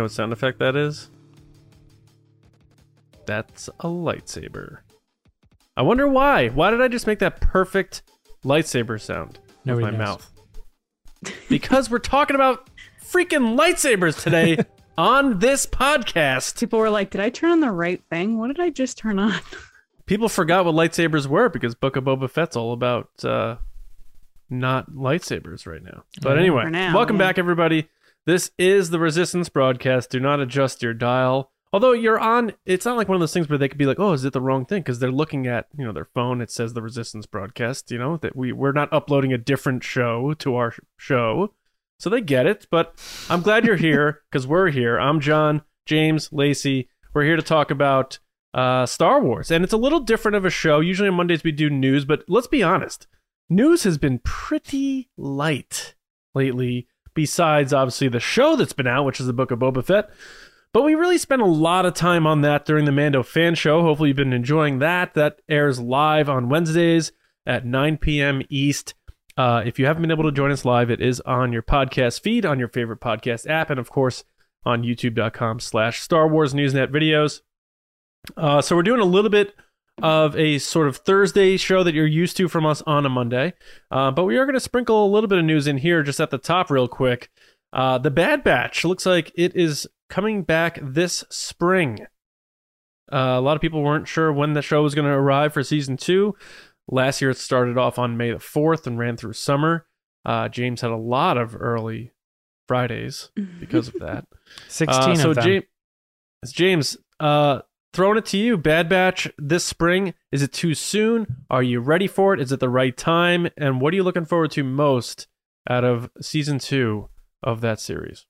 You know what sound effect that is? That's a lightsaber. I wonder why. Why did I just make that perfect lightsaber sound Nobody with my knows. mouth? because we're talking about freaking lightsabers today on this podcast. People were like, "Did I turn on the right thing? What did I just turn on?" People forgot what lightsabers were because Book of Boba Fett's all about uh, not lightsabers right now. But anyway, now, welcome yeah. back, everybody. This is the Resistance broadcast. Do not adjust your dial. Although you're on, it's not like one of those things where they could be like, "Oh, is it the wrong thing?" Because they're looking at you know their phone. It says the Resistance broadcast. You know that we we're not uploading a different show to our show, so they get it. But I'm glad you're here because we're here. I'm John, James, Lacey. We're here to talk about uh, Star Wars, and it's a little different of a show. Usually on Mondays we do news, but let's be honest, news has been pretty light lately. Besides, obviously, the show that's been out, which is the Book of Boba Fett. But we really spent a lot of time on that during the Mando fan show. Hopefully, you've been enjoying that. That airs live on Wednesdays at 9 p.m. East. Uh, if you haven't been able to join us live, it is on your podcast feed, on your favorite podcast app, and of course on youtube.com slash Star Wars Newsnet videos. Uh, so we're doing a little bit of a sort of Thursday show that you're used to from us on a Monday. Uh, but we are going to sprinkle a little bit of news in here just at the top, real quick. Uh, the Bad Batch looks like it is coming back this spring. Uh, a lot of people weren't sure when the show was going to arrive for season two. Last year, it started off on May the 4th and ran through summer. Uh, James had a lot of early Fridays because of that. 16 Uh, so of them. James, James, uh, throwing it to you, Bad Batch this spring. Is it too soon? Are you ready for it? Is it the right time? And what are you looking forward to most out of season two of that series?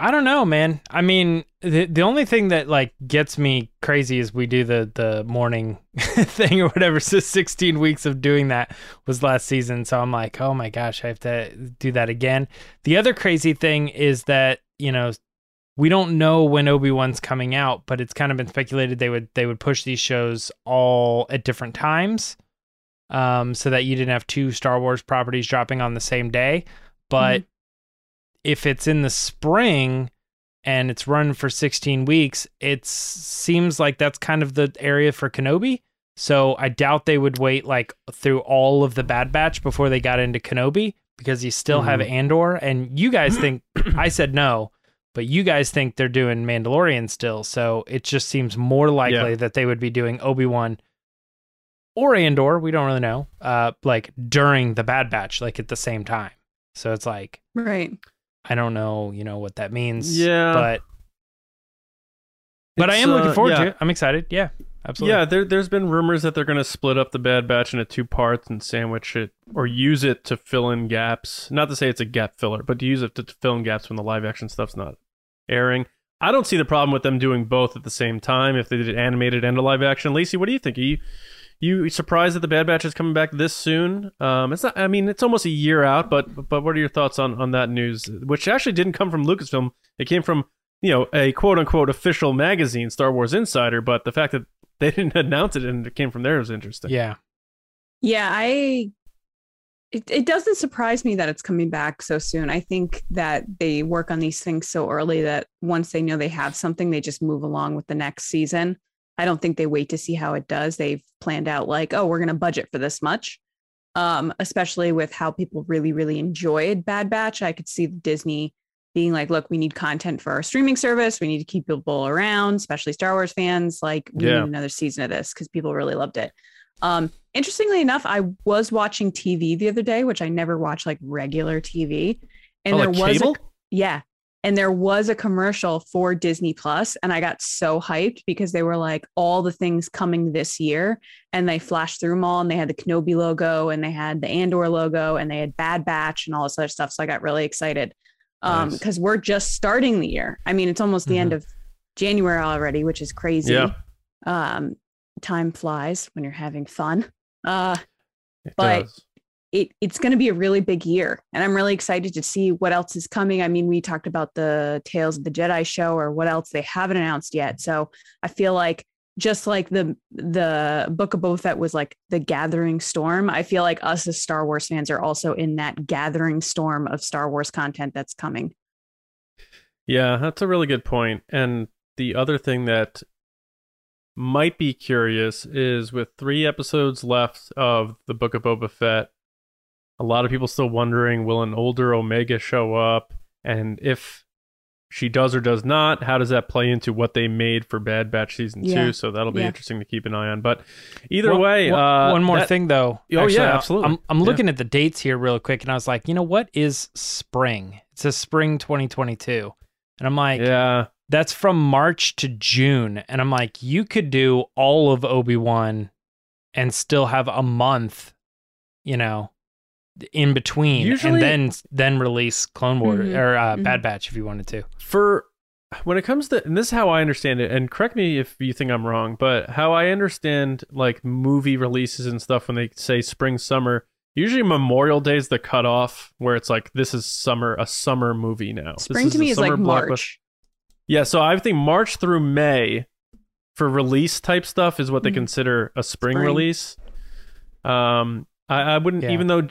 I don't know, man. I mean, the the only thing that like gets me crazy is we do the the morning thing or whatever. So 16 weeks of doing that was last season. So I'm like, oh my gosh, I have to do that again. The other crazy thing is that you know we don't know when Obi Wan's coming out, but it's kind of been speculated they would they would push these shows all at different times, um, so that you didn't have two Star Wars properties dropping on the same day. But if it's in the spring and it's run for 16 weeks, it seems like that's kind of the area for Kenobi. So I doubt they would wait like through all of the Bad Batch before they got into Kenobi because you still have Mhm. Andor. And you guys think, I said no, but you guys think they're doing Mandalorian still. So it just seems more likely Yeah. that they would be doing Obi Wan or Andor. We don't really know. Uh, like during the Bad Batch, like at the same time. So it's like, right. I don't know, you know what that means. Yeah. but but I am looking uh, forward yeah. to it. I'm excited. Yeah, absolutely. Yeah, there, there's been rumors that they're going to split up the Bad Batch into two parts and sandwich it or use it to fill in gaps. Not to say it's a gap filler, but to use it to, fill in gaps when the live action stuff's not airing. I don't see the problem with them doing both at the same time if they did animated and a live action. Lacey, what do you think? Are you you surprised that the Bad Batch is coming back this soon? Um, it's not. I mean, it's almost a year out, but but what are your thoughts on on that news? Which actually didn't come from Lucasfilm. It came from you know a quote unquote official magazine, Star Wars Insider. But the fact that they didn't announce it and it came from there It was interesting. yeah. Yeah, I. It, it doesn't surprise me that it's coming back so soon. I think that they work on these things so early that once they know they have something, they just move along with the next season. I don't think they wait to see how it does. They've planned out like, oh, we're going to budget for this much. Um, especially with how people really, really enjoyed Bad Batch. I could see Disney being like, look, we need content for our streaming service. We need to keep people around, especially Star Wars fans. Like, we Yeah. need another season of this because people really loved it. Um, interestingly enough, I was watching TV the other day, which I never watch like regular TV. And Oh, there like was a, yeah. And there was a commercial for Disney Plus, and I got so hyped because they were like all the things coming this year. And they flashed through them all, and they had the Kenobi logo, and they had the Andor logo, and they had Bad Batch and all this other stuff. So I got really excited um, Nice. because we're just starting the year. I mean, it's almost the end of January already, which is crazy. Yeah. Um, time flies when you're having fun. Uh, It But- does. it it's going to be a really big year and i'm really excited to see what else is coming i mean we talked about the tales of the jedi show or what else they haven't announced yet so i feel like just like the the book of boba fett was like the gathering storm i feel like us as star wars fans are also in that gathering storm of star wars content that's coming Yeah, that's a really good point. And the other thing that might be curious is with three episodes left of the Book of Boba Fett, a lot of people still wondering will an older Omega show up? And if she does or does not, how does that play into what they made for Bad Batch season Yeah. two? So that'll be Yeah. interesting to keep an eye on. But either One- way, one, uh, one more that- thing though. Oh, yeah, absolutely. I'm I'm Yeah. looking at the dates here real quick, and I was like, you know what is spring? It says spring 2022, and I'm like, Yeah, that's from March to June, and I'm like, you could do all of Obi Wan, and still have a month, you know, in between, Usually- and then then release Clone War Mhm, or uh, mhm. Bad Batch if you wanted to. for when it comes to and this is how I understand it, and correct me if you think I'm wrong, but how I understand like movie releases and stuff when they say spring summer, usually Memorial Day is the cutoff where it's like this is summer a summer movie now. This Spring to a me is like summer blockbuster. March. Yeah, so I think March through May for release type stuff is what they Mhm. consider a spring, Spring. release. Um, I, I wouldn't Yeah. even though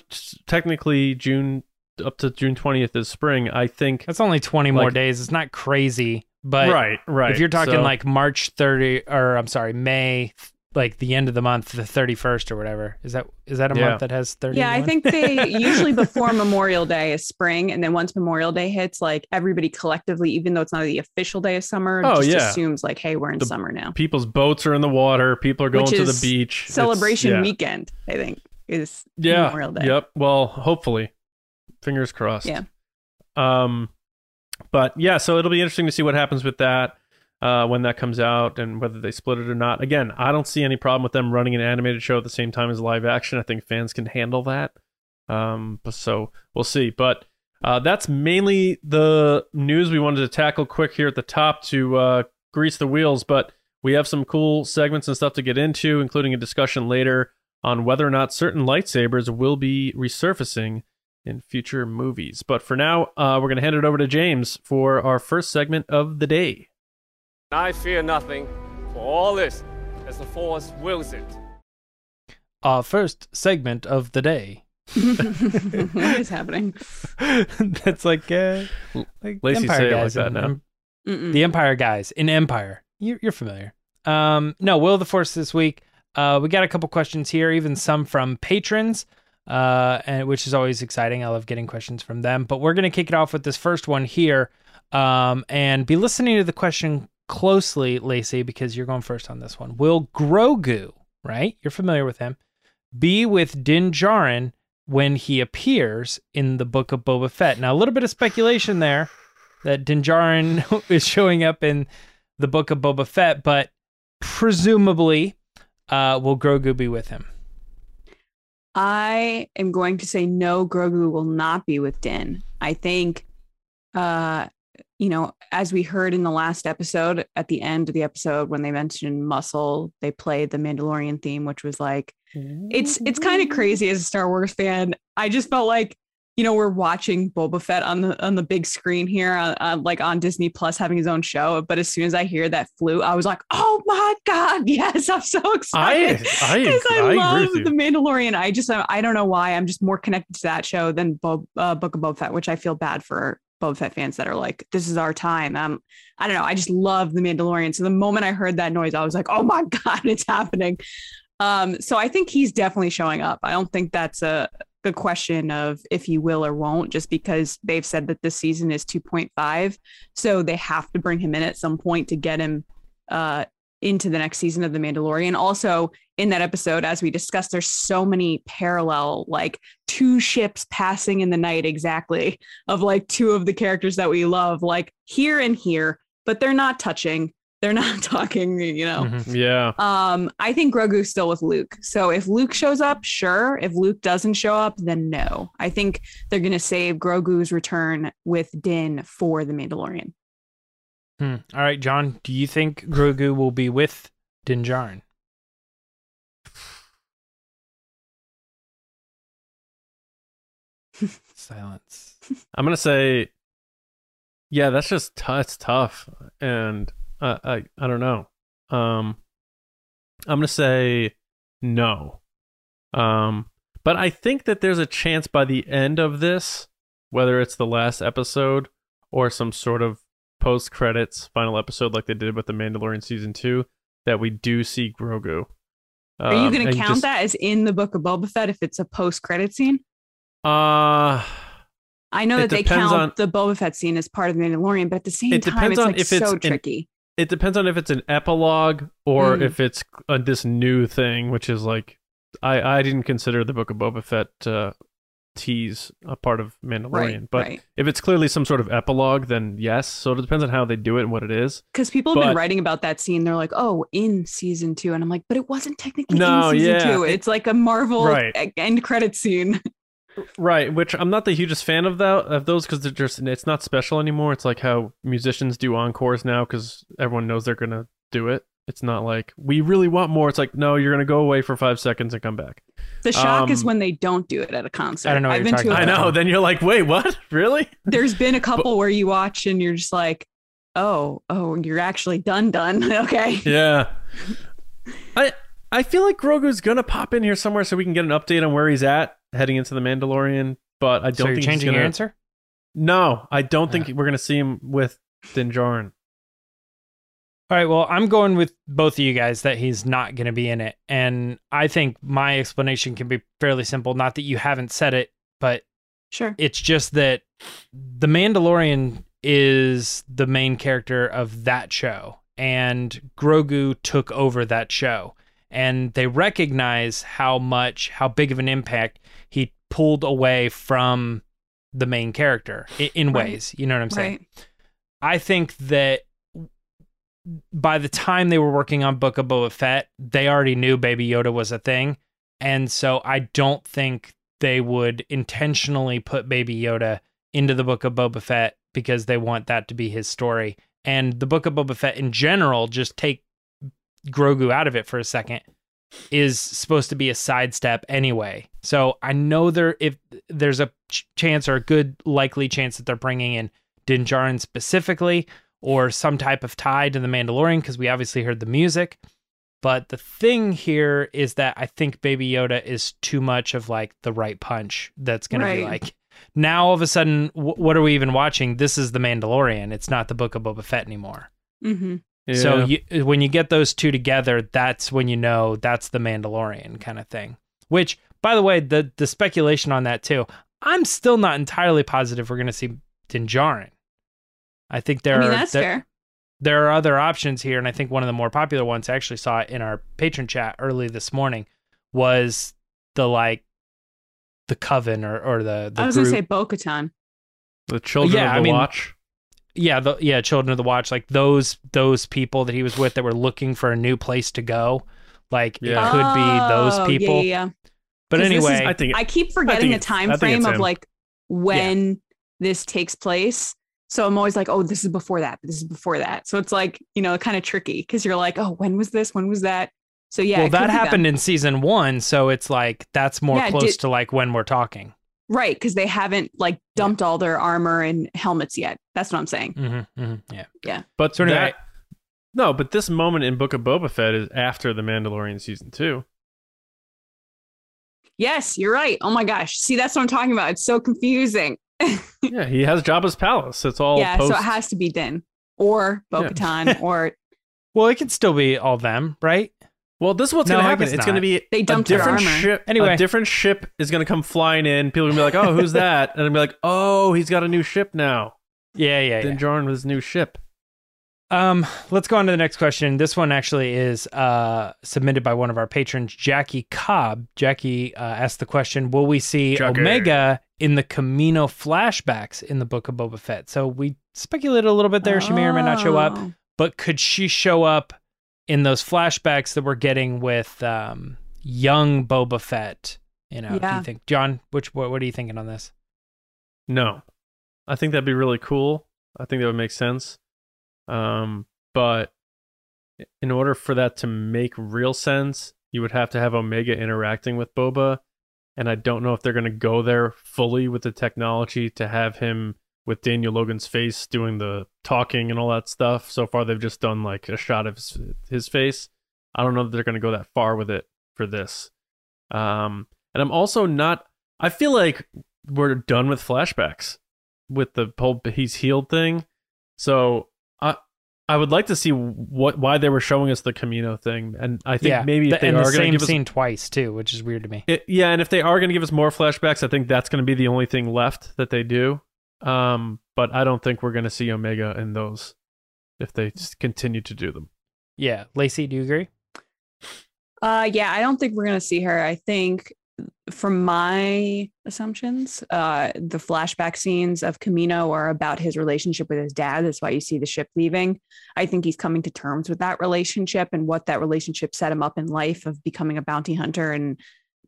technically June up to June twentieth is spring. I think That's only 20 more days. It's not crazy, but right, right. if you're talking So- like March 30 or I'm sorry, May like the end of the month, the 31st or whatever. Is that is that a Yeah. month that has 30? Yeah, I think they usually before Memorial Day is spring, and then once Memorial Day hits, like everybody collectively, even though it's not the official day of summer, Oh, just yeah. assumes like, hey, we're in The- summer now. people's boats are in the water. People are going Which to the beach. Celebration yeah. weekend, I think, is Yeah. Memorial Day. Yep. Well, hopefully, fingers crossed. Yeah. Um, but yeah, so it'll be interesting to see what happens with that uh, when that comes out and whether they split it or not. Again, I don't see any problem with them running an animated show at the same time as live action. I think fans can handle that. Um, but so we'll see. But uh, that's mainly the news we wanted to tackle quick here at the top to uh, grease the wheels. But we have some cool segments and stuff to get into, including a discussion later on whether or not certain lightsabers will be resurfacing in future movies. But for now, uh, we're going to hand it over to James for our first segment of the day. I fear nothing, for all this, as the Force wills it. Our first segment of the day. what is happening? That's like uh, like Lacey, Empire say it like guys that in- now. in- the Empire guys in Empire. You're, you're familiar. Um, no, Will of the Force this week. Uh, we got a couple questions here, even some from patrons, uh, and which is always exciting. I love getting questions from them. But we're gonna kick it off with this first one here, um, and be listening to the question closely, Lacey, because you're going first on this one. Will Grogu, right? You're familiar with him, be with Din Djarin when he appears in the Book of Boba Fett? Now, a little bit of speculation there that Din Djarin is showing up in the Book of Boba Fett, but presumably, uh, will Grogu be with him? I am going to say no, Grogu will not be with Din. I think, uh, you know, as we heard in the last episode, at the end of the episode when they mentioned muscle, they played the Mandalorian theme, which was like, it's it's kind of crazy as a Star Wars fan. I just felt like, you know, we're watching Boba Fett on the on the big screen here, on, on, like on Disney Plus, having his own show. But as soon as I hear that flute, I was like, oh my god, yes, I'm so excited. I, Because I, I, I love agree with the. Mandalorian. I just I don't know why I'm just more connected to that show than Bo- uh, Book of Boba Fett, which I feel bad for Boba Fett fans that are like, this is our time. Um, I don't know. I just love the Mandalorian. So the moment I heard that noise, I was like, oh my god, it's happening. Um, so I think he's definitely showing up. I don't think that's a good question of if he will or won't, just because they've said that this season is 2.5. So they have to bring him in at some point to get him uh, into the next season of The Mandalorian. Also, in that episode, as we discussed, there's so many parallel, like two ships passing in the night exactly of like two of the characters that we love, like here and here, but they're not touching. They're not talking, you know. Mhm. Yeah. Um, I think Grogu's still with Luke. So if Luke shows up, sure. If Luke doesn't show up, then no. I think they're gonna save Grogu's return with Din for the Mandalorian. Hmm. All right, John, do you think Grogu will be with Din Djarin? Silence. I'm gonna say, yeah, that's just t- it's tough, and uh, I I don't know. Um, I'm gonna say no. Um, but I think that there's a chance by the end of this, whether it's the last episode or some sort of post credits final episode like they did with the Mandalorian season two that we do see Grogu. Are you Um, going to count just- that as in the book of Boba Fett if it's a post credit scene? Uh I know that they count on- the Boba Fett scene as part of the Mandalorian, but at the same It time, it's like if it's so in- tricky. It depends on if it's an epilogue or Mm. if it's uh, this new thing, which is like I I didn't consider the Book of Boba Fett uh, tease a part of Mandalorian, Right, but right. if it's clearly some sort of epilogue, then yes. So it depends on how they do it and what it is. Because people have been writing about that scene. They're like, oh, in season two. And I'm like, but it wasn't technically No, in season yeah. two. It's like a Marvel Right. end credit scene. Right, which I'm not the hugest fan of that of those because they're just it's not special anymore. It's like how musicians do encores now because everyone knows they're gonna do it. It's not like we really want more. It's like no, you're gonna go away for five seconds and come back. The shock is Um, when they don't do it at a concert. I don't know what I've you're been to talking a I about. know. Then you're like, wait, what? Really? There's been a couple where you watch and you're just like, oh, oh, you're actually done, done. okay. Yeah. I I feel like Grogu's gonna pop in here somewhere so we can get an update on where he's at heading into the Mandalorian. But I don't so you're think changing he's gonna. your answer? No, I don't think Yeah. we're gonna see him with Din Djarin. All right, well, I'm going with both of you guys that he's not going to be in it. And I think my explanation can be fairly simple. Not that you haven't said it, but Sure. it's just that the Mandalorian is the main character of that show, and Grogu took over that show. And they recognize how much, how big of an impact he pulled away from the main character in, in Right. ways. You know what I'm saying? Right. I think that by the time they were working on Book of Boba Fett, they already knew Baby Yoda was a thing. And so I don't think they would intentionally put Baby Yoda into the Book of Boba Fett because they want that to be his story. And the Book of Boba Fett in general, just take Grogu out of it for a second, is supposed to be a sidestep anyway. So I know there if there's a ch- chance or a good likely chance that they're bringing in Din Djarin specifically or some type of tie to the Mandalorian because we obviously heard the music. But the thing here is that I think Baby Yoda is too much of like the right punch. That's going to be like now all of a sudden, wh- what are we even watching? This is the Mandalorian. It's not the Book of Boba Fett anymore. Mm-hmm. So you, when you get those two together, that's when you know that's the Mandalorian kind of thing. Which, by the way, the the speculation on that too, I'm still not entirely positive we're going to see Din Djarin. I think there I mean, are that's there, fair. there are other options here, and I think one of the more popular ones I actually saw it in our patron chat early this morning was the like the coven or or the the I was group. going to say Bo Katan. the children Yeah, of the I mean- watch. Yeah, the, yeah, Children of the Watch, like those those people that he was with that were looking for a new place to go. Like Yeah. it could be those Oh, people. Yeah, yeah. But 'Cause this is- anyway, I think I keep forgetting think the time frame of him. like when this takes place. So I'm always like, oh, this is before that. This is before that. So it's like, you know, kind of tricky because you're like, oh, when was this? When was that? So yeah, well, that happened them. in season one, so it's like that's more Yeah, close did- to like when we're talking. Right because they haven't like dumped all their armor and helmets yet. That's what I'm saying. Mm-hmm, mm-hmm, yeah. But So anyway- that, no, but this moment in Book of Boba Fett is after the Mandalorian season two. Yes, you're right. Oh my gosh. See, that's what I'm talking about. It's so confusing. yeah, he has Jabba's palace. It's all yeah, post. so it has to be Din or Bo Yeah. Or Well, it could still be all them, right? Well, this is what's No, going to happen. guess It's going to be They a dumped their different armor. ship. Anyway. a different ship is going to come flying in. People are going to be like, "Oh, who's that?" And I'm be like, "Oh, he's got a new ship now." Yeah, yeah, yeah. Din with his new ship. Um, let's go on to the next question. This one actually is uh, submitted by one of our patrons, Jackie Cobb. Jackie uh, asked the question: Will we see Jackie. Omega in the Kamino flashbacks in the Book of Boba Fett? So we speculated a little bit there. She may or may not show up, Oh. but could she show up in those flashbacks that we're getting with um, young Boba Fett? You know, do you think, John? Which what, what are you thinking on this? No, I think that'd be really cool. I think that would make sense. Um, but in order for that to make real sense, you would have to have Omega interacting with Boba, and I don't know if they're going to go there fully with the technology to have him with Daniel Logan's face doing the talking and all that stuff. So far, they've just done like a shot of his, his face. I don't know that they're going to go that far with it for this. Um, and I'm also not. I feel like we're done with flashbacks with the whole he's healed thing. So I I would like to see what why they were showing us the Kamino thing, and I think yeah, maybe the- if they and are the same give us scene twice too, which is weird to me. It, yeah, and if they are going to give us more flashbacks, I think that's going to be the only thing left that they do. Um, but I don't think we're going to see Omega in those if they s- continue to do them. Yeah, Lacey, do you agree? Uh, yeah, I don't think we're gonna see her. I think, from my assumptions, uh, the flashback scenes of Kamino are about his relationship with his dad. That's why you see the ship leaving. I think he's coming to terms with that relationship and what that relationship set him up in life of becoming a bounty hunter and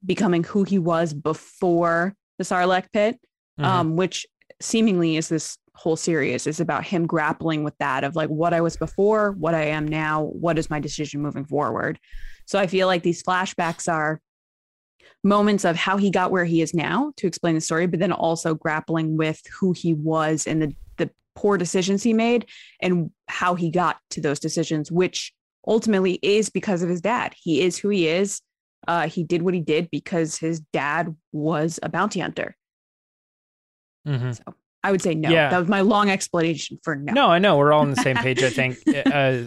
becoming who he was before the Sarlacc pit Mhm. um, which seemingly is this whole series is about him grappling with that of like what I was before, what I am now, what is my decision moving forward. So I feel like these flashbacks are moments of how he got where he is now to explain the story, but then also grappling with who he was and the the poor decisions he made and how he got to those decisions, which ultimately is because of his dad. He is who he is. Uh, he did what he did because his dad was a bounty hunter. Mhm. So I would say no. Yeah. That was my long explanation for no. No, I know we're all on the same page. I think uh,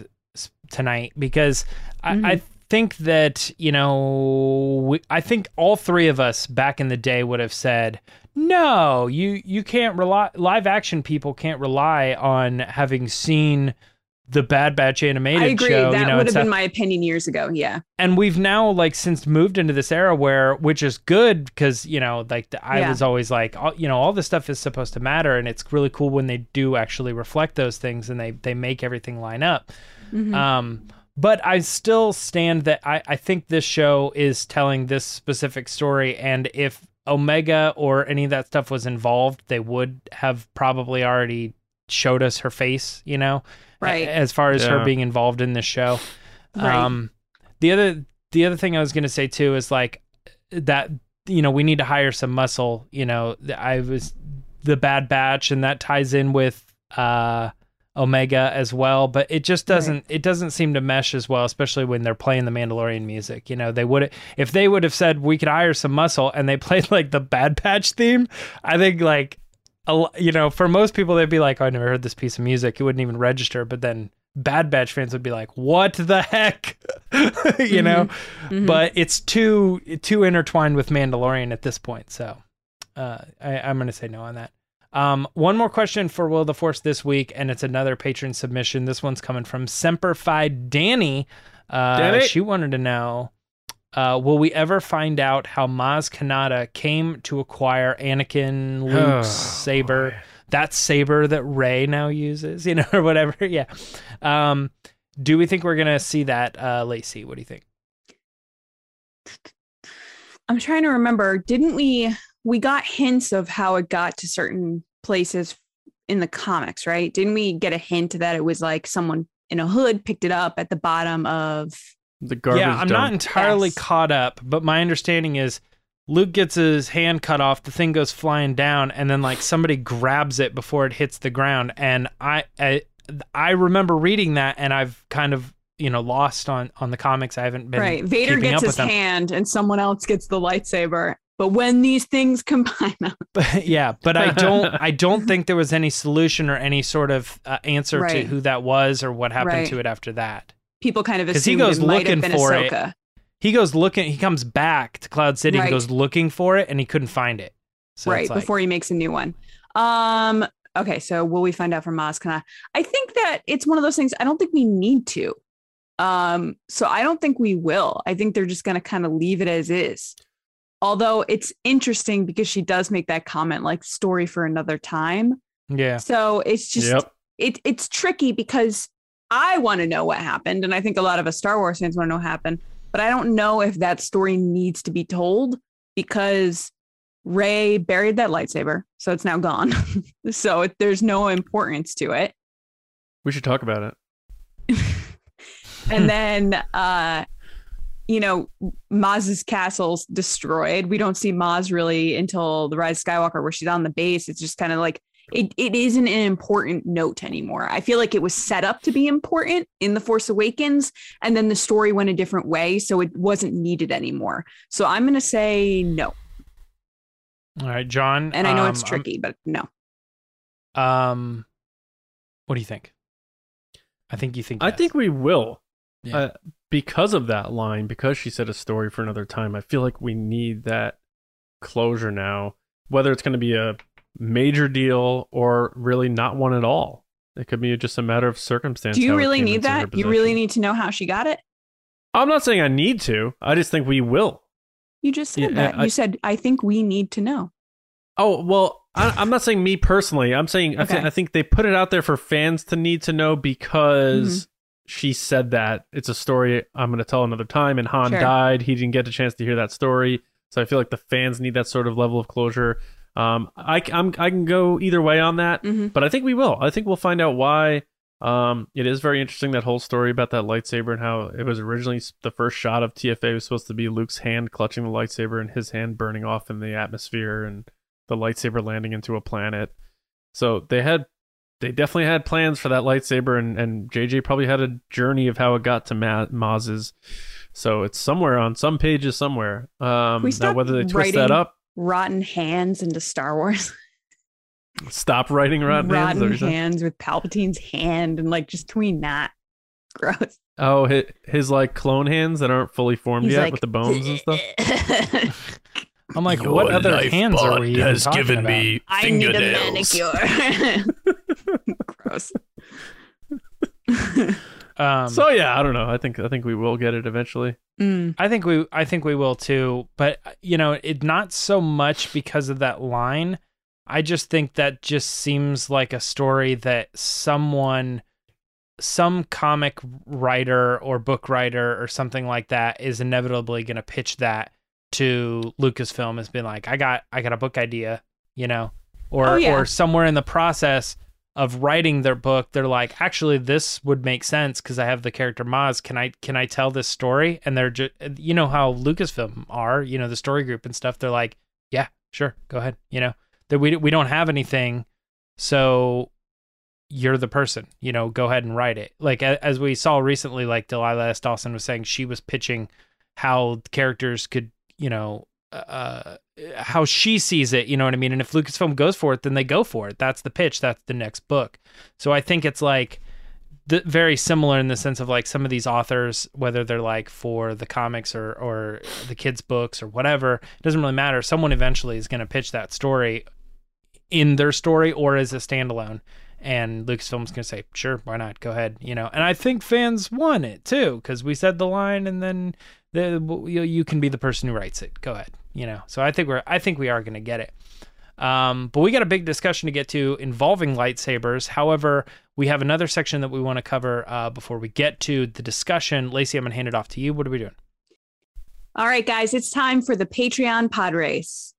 tonight because I, I think that you know we, I think all three of us back in the day would have said no. You you can't rely live action people can't rely on having seen the Bad Batch animated I agree. show. that you know, would have been my opinion years ago. Yeah. and we've now like since moved into this era where which is good because you know like the, i Yeah. was always like all, you know all this stuff is supposed to matter and it's really cool when they do actually reflect those things and they they make everything line up Mhm. um but i still stand that i i think this show is telling this specific story and if omega or any of that stuff was involved they would have probably already showed us her face you know Right. as far as her being involved in this show Right. um, the other the other thing I was gonna say too is like that you know we need to hire some muscle. You know, I was the Bad Batch, and that ties in with uh, Omega as well. But it just doesn't it doesn't seem to mesh as well, especially when they're playing the Mandalorian music. You know, they would if they would have said we could hire some muscle, and they played like the Bad Batch theme. I think like. A l- You know, for most people, they'd be like, oh, "I never heard this piece of music." It wouldn't even register. But then Bad Batch fans would be like, "What the heck?" you know. Mhm. But it's too too intertwined with Mandalorian at this point. So uh, I, I'm going to say no on that. Um, one more question for Will of the Force this week, and it's another patron submission. This one's coming from Semperfi Danny. Uh, Danny? She wanted to know. Uh, will we ever find out how Maz Kanata came to acquire Anakin Oh, Luke's saber? that saber that Rey now uses, you know, or whatever. Yeah. Um, do we think we're gonna see that, uh, Lacey? What do you think? I'm trying to remember. Didn't we? We got hints of how it got to certain places in the comics, right? Didn't we get a hint that it was like someone in a hood picked it up at the bottom of? The garbage. yeah, I'm not entirely Yes. caught up, but my understanding is Luke gets his hand cut off, the thing goes flying down, and then like somebody grabs it before it hits the ground. And I, I, I remember reading that, and I've kind of you know lost on on the comics. I haven't been right. Vader gets up with his them. hand, and someone else gets the lightsaber. But when these things combine, But yeah, but I don't I don't think there was any solution or any sort of uh, answer to who that was or what happened Right. to it after that. People kind of 'Cause he goes it might have looking been for it. He goes looking he comes back to Cloud City and goes looking for it and he couldn't find it. So right like, before he makes a new one. Um. Okay, so will we find out from Maz Kanata? I think that it's one of those things. I don't think we need to. Um. So I don't think we will. I think they're just going to kind of leave it as is. Although it's interesting because she does make that comment, like story for another time. yeah. So it's just Yep. it it's tricky because I want to know what happened, and I think a lot of us Star Wars fans want to know what happened, but I don't know if that story needs to be told because Rey buried that lightsaber, so it's now gone. so it, there's no importance to it. We should talk about it. and then uh you know maz's castle's destroyed we don't see maz really until the rise of skywalker where she's on the base it's just kind of like it, it isn't an important note anymore i feel like it was set up to be important in the force awakens and then the story went a different way so it wasn't needed anymore so i'm going to say no All right, John. and i know um, it's tricky but no Um, what do you think? I think you think. I yes. think we will. Yeah. Uh, because of that line, because she said a story for another time, I feel like we need that closure now. Whether it's going to be a major deal or really not one at all, it could be just a matter of circumstance. Do you really need that? You really need to know how she got it? I'm not saying I need to. I just think we will. You just said Yeah, that. I- you said, I think we need to know. Oh well, I, I'm not saying me personally. I'm saying I, thi- Okay. I think they put it out there for fans to need to know because Mm-hmm. she said that it's a story I'm going to tell another time. And Han Sure. died. He didn't get a chance to hear that story, so I feel like the fans need that sort of level of closure. Um, I I'm, I can go either way on that, hmm but I think we will. I think we'll find out why. Um, it is very interesting that whole story about that lightsaber and how it was originally the first shot of TFA was supposed to be Luke's hand clutching the lightsaber and his hand burning off in the atmosphere and the lightsaber landing into a planet. So they had, they definitely had plans for that lightsaber, and and JJ probably had a journey of how it got to Ma- Maz's. So it's somewhere on some pages somewhere. Um, now whether they twist that up, Rotten hands into Star Wars. stop writing rotten, hands. Rotten what hands with Palpatine's hand and like just can we not? Gross. Oh, his, his like clone hands that aren't fully formed He's yet like, with the bones and stuff. I'm like, what other hands are we even talking about? I need a manicure. Gross. Um, so yeah, I don't know. I think I think we will get it eventually. Mm. I think we I think we will too, but you know, it not so much because of that line. I just think that just seems like a story that someone some comic writer or book writer or something like that is inevitably going to pitch that to Lucasfilm as being like, I got I got a book idea, you know, or Oh, yeah. or somewhere in the process of writing their book, they're like, actually, this would make sense because I have the character Maz. Can I can I tell this story? And they're just, you know how Lucasfilm are, you know, the story group and stuff. They're like, yeah, sure, go ahead. You know, that we we don't have anything, so you're the person. You know, go ahead and write it. Like as we saw recently, like Delilah S. Dawson was saying, she was pitching how characters could, you know, uh, how she sees it. You know what I mean? And if Lucasfilm goes for it, then they go for it. That's the pitch. That's the next book. So I think it's like the, very similar in the sense of like some of these authors, whether they're like for the comics or or the kids' books or whatever, it doesn't really matter. Someone eventually is going to pitch that story in their story or as a standalone. And Lucasfilm's going to say, sure, why not? Go ahead. You know, and I think fans want it too because we said the line and then the, you, you can be the person who writes it. Go ahead. You know, so I think we're, I think we are going to get it. Um, but we got a big discussion to get to involving lightsabers. However, we have another section that we want to cover uh, before we get to the discussion. Lacey, I'm going to hand it off to you. What are we doing? All right, guys, it's time for the Patreon pod race.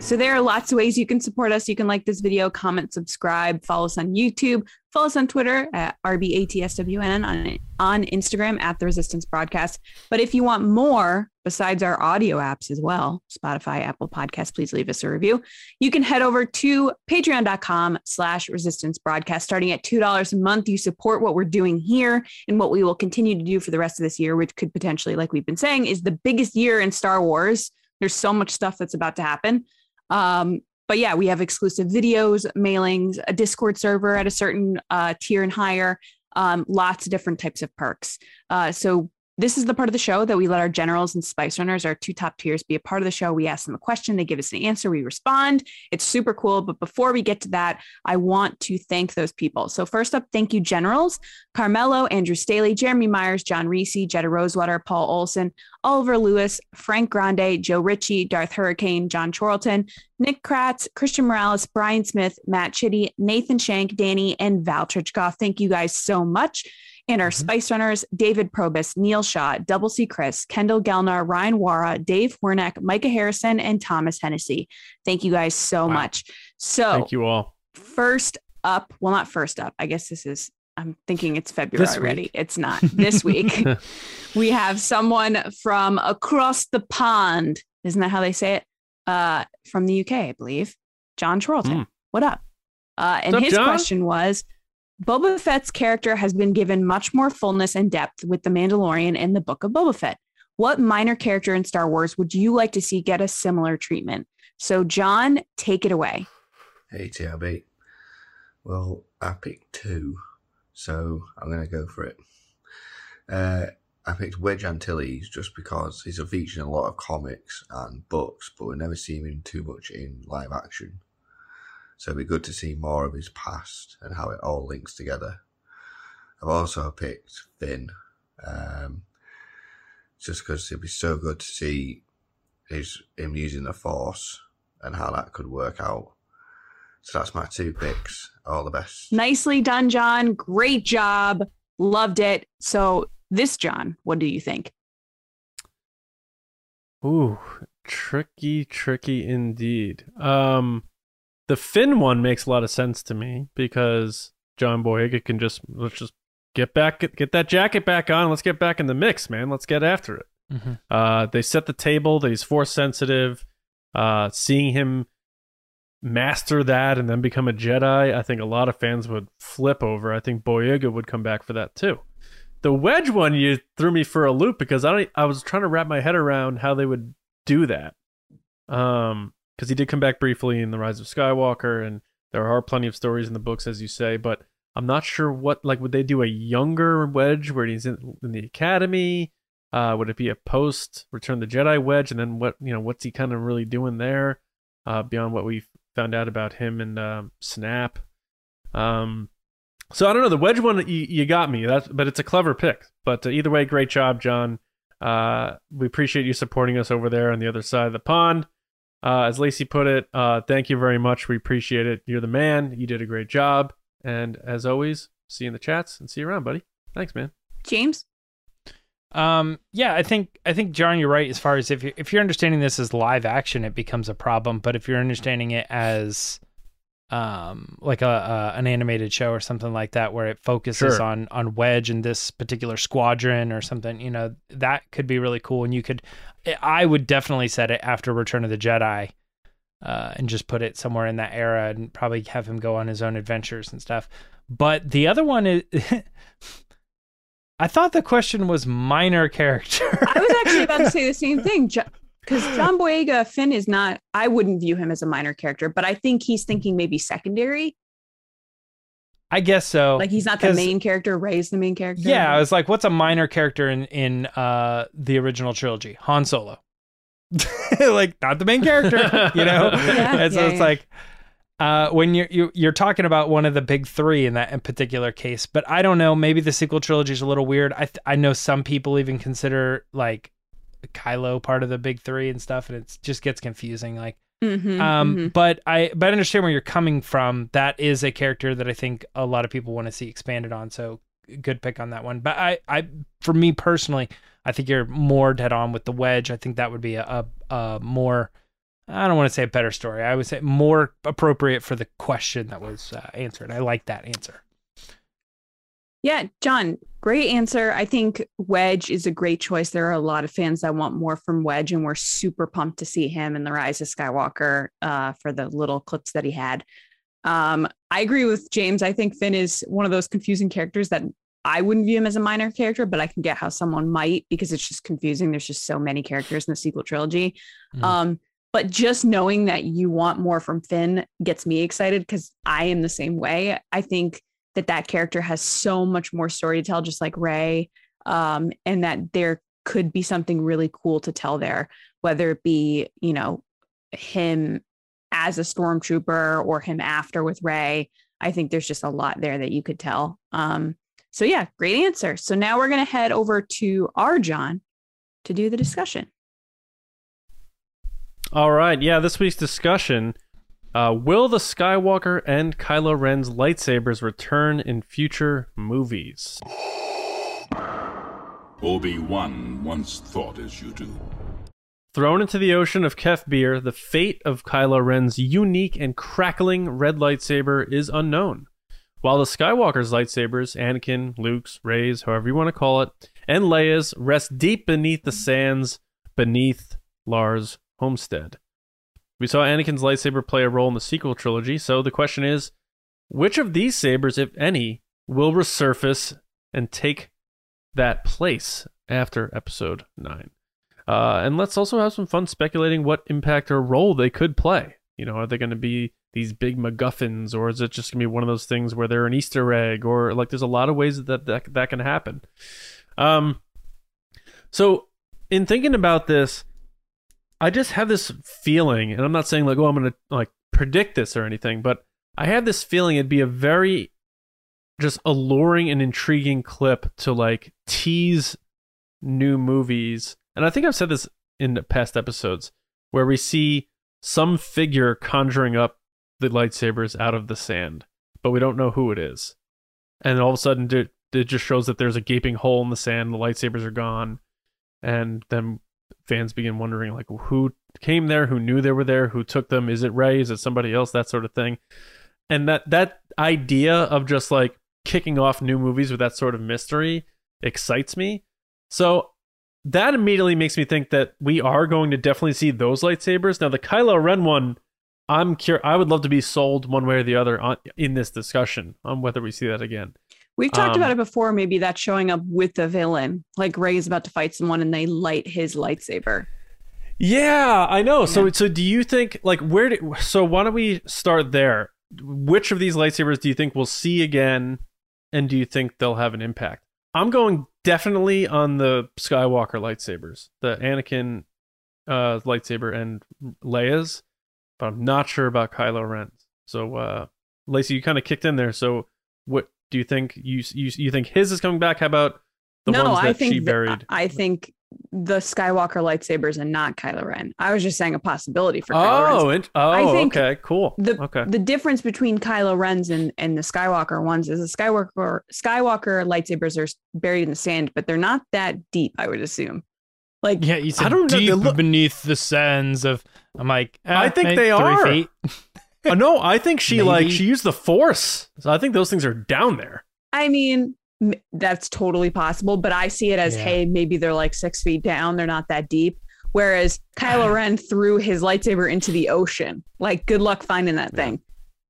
So there are lots of ways you can support us. You can like this video, comment, subscribe, follow us on YouTube, follow us on Twitter at RBATSWN, on, on Instagram at The Resistance Broadcast. But if you want more besides our audio apps as well, Spotify, Apple Podcasts, please leave us a review. You can head over to patreon.com slash resistance broadcast. Starting at $2 a month, you support what we're doing here and what we will continue to do for the rest of this year, which could potentially, like we've been saying, is the biggest year in Star Wars. There's so much stuff that's about to happen. Um, but yeah, we have exclusive videos, mailings, a Discord server at a certain uh, tier and higher, um, lots of different types of perks. Uh, so this is the part of the show that we let our generals and spice runners, our two top tiers, be a part of the show. We ask them a question, they give us an answer, we respond. It's super cool. But before we get to that, I want to thank those people. So first up, thank you, generals Carmelo, Andrew Staley, Jeremy Myers, John Reese, Jetta Rosewater, Paul Olson, Oliver Lewis, Frank Grande, Joe Ritchie, Darth Hurricane, John Chorlton, Nick Kratz, Christian Morales, Brian Smith, Matt Chitty, Nathan Shank, Danny, and Val Trichkoff. Thank you guys so much. And our Mhm. Spice Runners, David Probus, Neil Shaw, Double C Chris, Kendall Gelnar, Ryan Wara, Dave Wernick, Micah Harrison, and Thomas Hennessy. Thank you guys so Wow. much. So Thank you all. first up, well, not first up. I guess this is, I'm thinking it's February already. It's not. This week, we have someone from across the pond. Isn't that how they say it? Uh, from the UK, I believe. John Charlton. Hmm. What up? Uh, and What's his John? question was Boba Fett's character has been given much more fullness and depth with The Mandalorian and the Book of Boba Fett. What minor character in Star Wars would you like to see get a similar treatment? So, John, take it away. Hey, TRB. Well, I picked two, so I'm going to go for it. Uh, I picked Wedge Antilles just because he's a feature in a lot of comics and books, but we never see him too much in live action. So it'd be good to see more of his past and how it all links together. I've also picked Finn, um, just because it'd be so good to see his him using the Force and how that could work out. So that's my two picks. All the best. Nicely done, John. Great job. Loved it. So, this, John, what do you think? Ooh, tricky, tricky indeed. Um, the Finn one makes a lot of sense to me because John Boyega can just let's just get back, get, get that jacket back on. Let's get back in the mix, man. Let's get after it. Mm-hmm. Uh, they set the table that he's force sensitive. Uh, seeing him master that and then become a Jedi, I think a lot of fans would flip over. I think Boyega would come back for that too. The wedge one you threw me for a loop because I don't, I was trying to wrap my head around how they would do that. Um, because he did come back briefly in the Rise of Skywalker, and there are plenty of stories in the books, as you say. But I'm not sure what like would they do a younger wedge where he's in, in the academy? Uh, would it be a post Return the Jedi wedge, and then what you know what's he kind of really doing there? Uh, beyond what we found out about him and um, Snap. Um, so I don't know the wedge one. You, you got me. That's but it's a clever pick. But uh, either way, great job, John. Uh, we appreciate you supporting us over there on the other side of the pond. Uh, as Lacey put it, uh, thank you very much. We appreciate it. You're the man. You did a great job. And as always, see you in the chats and see you around, buddy. Thanks, man. James? Um, yeah, I think I think John, you're right. As far as if you if you're understanding this as live action, it becomes a problem. But if you're understanding it as um like a, a an animated show or something like that where it focuses Sure. on on wedge and this particular squadron or something you know that could be really cool and you could i would definitely set it after return of the jedi uh and just put it somewhere in that era and probably have him go on his own adventures and stuff but the other one is i thought the question was minor character I was actually about to say the same thing. Because John Boyega, Finn is not, I wouldn't view him as a minor character, but I think he's thinking maybe secondary. I guess so Like he's not the main character, Rey's the main character. Yeah, I was like, what's a minor character in in uh the original trilogy? Han Solo. like not the main character, you know. Yeah, and so yeah, it's yeah. like uh when you're you, you're talking about one of the big three in that in particular case, but I don't know. Maybe the sequel trilogy is a little weird. I th- I know some people even consider like Kylo part of the big three and stuff, and it just gets confusing. Like Mhm, um, mhm. but I but I understand where you're coming from. That is a character that I think a lot of people want to see expanded on. So good pick on that one. But I, I for me personally, I think you're more dead on with the wedge. I think that would be a, a, a more I don't want to say a better story. I would say more appropriate for the question that was uh, answered. I like that answer. Yeah, John, great answer. I think Wedge is a great choice. There are a lot of fans that want more from Wedge, and we're super pumped to see him in The Rise of Skywalker uh, for the little clips that he had. Um, I agree with James. I think Finn is one of those confusing characters that I wouldn't view him as a minor character, but I can get how someone might because it's just confusing. There's just so many characters in the sequel trilogy. Mhm. Um, but just knowing that you want more from Finn gets me excited because I am the same way. I think that that character has so much more story to tell, just like Rey, um, and that there could be something really cool to tell there, whether it be you know him as a stormtrooper or him after with Rey. I think there's just a lot there that you could tell. Um, so yeah, great answer. So now we're gonna head over to our John to do the discussion. All right, yeah. This week's discussion: uh, Will the Skywalker and Kylo Ren's lightsabers return in future movies? Obi-Wan once thought as you do. Thrown into the ocean of Kef Bir, the fate of Kylo Ren's unique and crackling red lightsaber is unknown. While the Skywalker's lightsabers, Anakin, Luke's, Rey's, however you want to call it, and Leia's rest deep beneath the sands beneath Lars' homestead. We saw Anakin's lightsaber play a role in the sequel trilogy, so the question is which of these sabers, if any, will resurface and take that place after episode 9? Uh, and let's also have some fun speculating what impact or role they could play. You know, are they going to be these big MacGuffins, or is it just going to be one of those things where they're an Easter egg, or like there's a lot of ways that that, that can happen. Um, so in thinking about this, I just have this feeling, and I'm not saying like, oh, I'm to like predict this or anything, but I have this feeling it'd be a very just alluring and intriguing clip to like tease new movies. And I think I've said this in past episodes where we see some figure conjuring up the lightsabers out of the sand, but we don't know who it is. And all of a sudden, it just shows that there's a gaping hole in the sand. The lightsabers are gone, and then fans begin wondering like who came there, who knew they were there, who took them. Is it Rey? Is it somebody else? That sort of thing. And that that idea of just like kicking off new movies with that sort of mystery excites me. So that immediately makes me think that we are going to definitely see those lightsabers. Now the Kylo Ren one, I'm curious. I would love to be sold one way or the other on, in this discussion on whether we see that again. We've talked Um, about it before. Maybe that's showing up with the villain, like Rey is about to fight someone and they light his lightsaber. Yeah, I know. So so do you think like where do, so why don't we start there? Which of these lightsabers do you think we'll see again and do you think they'll have an impact? I'm going definitely on the Skywalker lightsabers. The Anakin uh lightsaber and Leia's, but I'm not sure about Kylo Ren's. So uh Lacey, you kind of kicked in there. So what do you think you you you think his is coming back? How about the no, ones that I think she th- buried? I think the Skywalker lightsabers and not Kylo Ren. I was just saying a possibility for Kylo Ren's. oh, int- oh, I think okay, cool. the okay. the difference between Kylo Ren's and, and the Skywalker ones is the Skywalker Skywalker lightsabers are buried in the sand, but they're not that deep. I would assume. Like Yeah, you said don't know, deep look- beneath the sands of. I'm like, eh, I think maybe they three are. Feet. Uh, no, I think she like she used the force. So I think those things are down there. I mean, that's totally possible, but I see it as, Yeah. hey, maybe they're like six feet down. They're not that deep. Whereas Kylo Ren threw his lightsaber into the ocean. Like, good luck finding that Yeah. thing.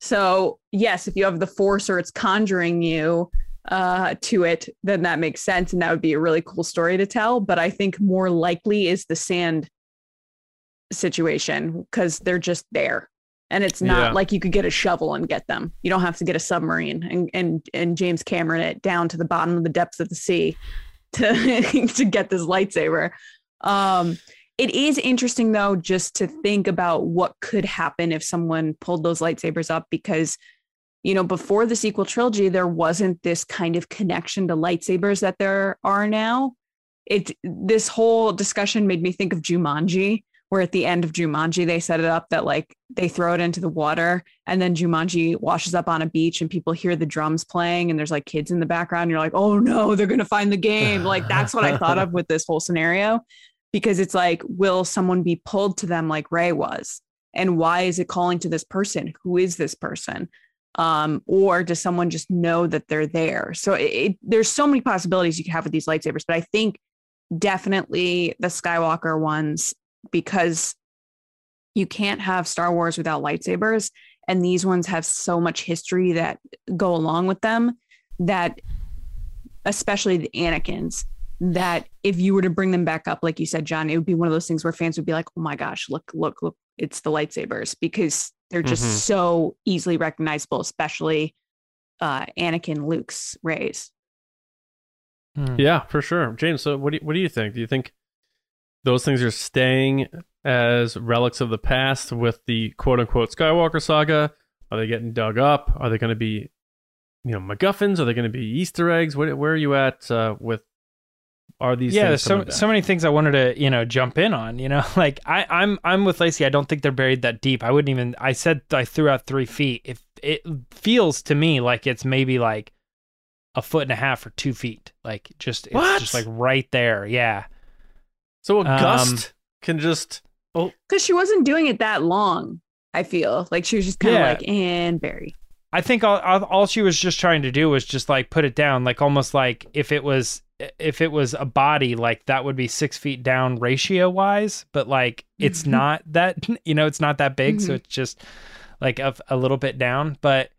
So, yes, if you have the force or it's conjuring you uh, to it, then that makes sense. And that would be a really cool story to tell. But I think more likely is the sand situation because they're just there. And it's not Yeah. like you could get a shovel and get them. You don't have to get a submarine and and and James Cameron it down to the bottom of the depths of the sea to to get this lightsaber. Um, it is interesting though, just to think about what could happen if someone pulled those lightsabers up because you know before the sequel trilogy there wasn't this kind of connection to lightsabers that there are now it this whole discussion made me think of Jumanji where at the end of Jumanji they set it up that like they throw it into the water and then Jumanji washes up on a beach and people hear the drums playing and there's like kids in the background. You're like oh no they're going to find the game. Like that's what I thought of with this whole scenario because it's like will someone be pulled to them like Rey was? And why is it calling to this person? Who is this person? Um, or does someone just know that they're there? So it, it, there's so many possibilities you could have with these lightsabers, but I think definitely the Skywalker ones because you can't have Star Wars without lightsabers, and these ones have so much history that go along with them that, especially the Anakin's. That if you were to bring them back up, like you said, John, it would be one of those things where fans would be like, "Oh my gosh, look, look, look! It's the lightsabers," because they're just Mhm. so easily recognizable, especially uh, Anakin, Luke's Rey's. Hmm. Yeah, for sure. James, so what do you, what do you think? Do you think those things are staying as relics of the past with the quote unquote Skywalker saga? Are they getting dug up? Are they going to be, you know, MacGuffins? Are they going to be Easter eggs? Where, where are you at uh, with? Are these yeah, there's so so many things I wanted to you know jump in on. You know, like I I'm I'm with Lacey. I don't think they're buried that deep. I wouldn't even. I said I threw out three feet. If it feels to me like it's maybe like a foot and a half or two feet. Like just it's just like right there. Yeah. So a Um, gust can just. Oh, Because she wasn't doing it that long, I feel like she was just kind of Yeah. like, and Barry. I think all, all all she was just trying to do was just like put it down, like almost like if it was if it was a body, like that would be six feet down ratio wise, but like it's Mhm. not that you know it's not that big, so Mhm. it's just like a, a little bit down. But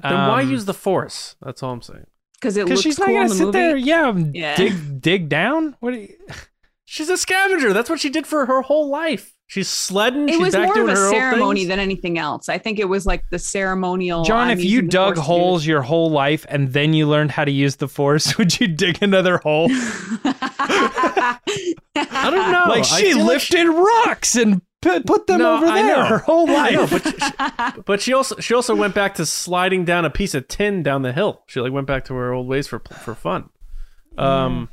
then why um, use the Force? That's all I'm saying. Because it Because she's cool not in gonna sit movie. there, yeah, and Yeah. dig dig down. What? Do you, She's a scavenger. That's what she did for her whole life. She's sledding. It she's was back more of a ceremony than anything else. I think it was like the ceremonial. John, I'm if you dug Force to holes your whole life and then you learned how to use the force, would you dig another hole? I don't know. like she feel like lifted rocks and put them No, over I there know. her whole I know, life. but she, but she also she also went back to sliding down a piece of tin down the hill. She like went back to her old ways for for fun. Um,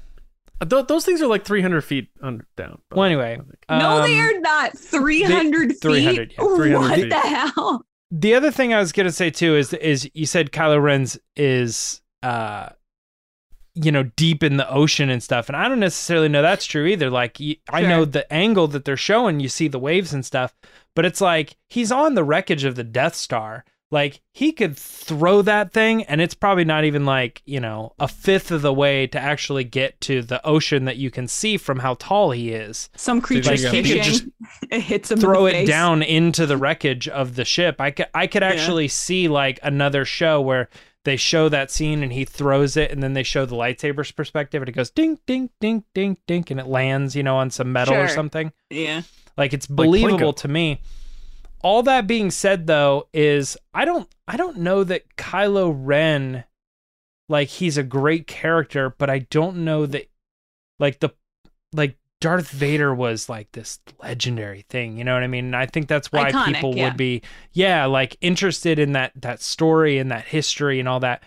th- those things are like three hundred feet under down. by well, anyway, I think. no, they um, are not. 300 feet. 300, yeah, 300 what feet. the hell? the other thing I was gonna say too is is you said Kylo Ren's is uh you know deep in the ocean and stuff, and I don't necessarily know that's true either. Like I know the angle that they're showing, you see the waves and stuff, but it's like he's on the wreckage of the Death Star. Like he could throw that thing, and it's probably not even like you know a fifth of the way to actually get to the ocean that you can see from how tall he is Some creature's Like, he could fishing. just it hits him. in throw the it face. down into the wreckage of the ship. I could I could actually see like another show where they show that scene and he throws it and then they show the lightsaber's perspective and it goes ding ding ding ding ding and it lands, you know, on some metal or something. Yeah. Like it's believable Plinko. to me. All that being said though is I don't I don't know that Kylo Ren like he's a great character, but I don't know that like the like Darth Vader was like this legendary thing, you know what I mean? And I think that's why Iconic, people yeah. would be yeah, like interested in that that story and that history and all that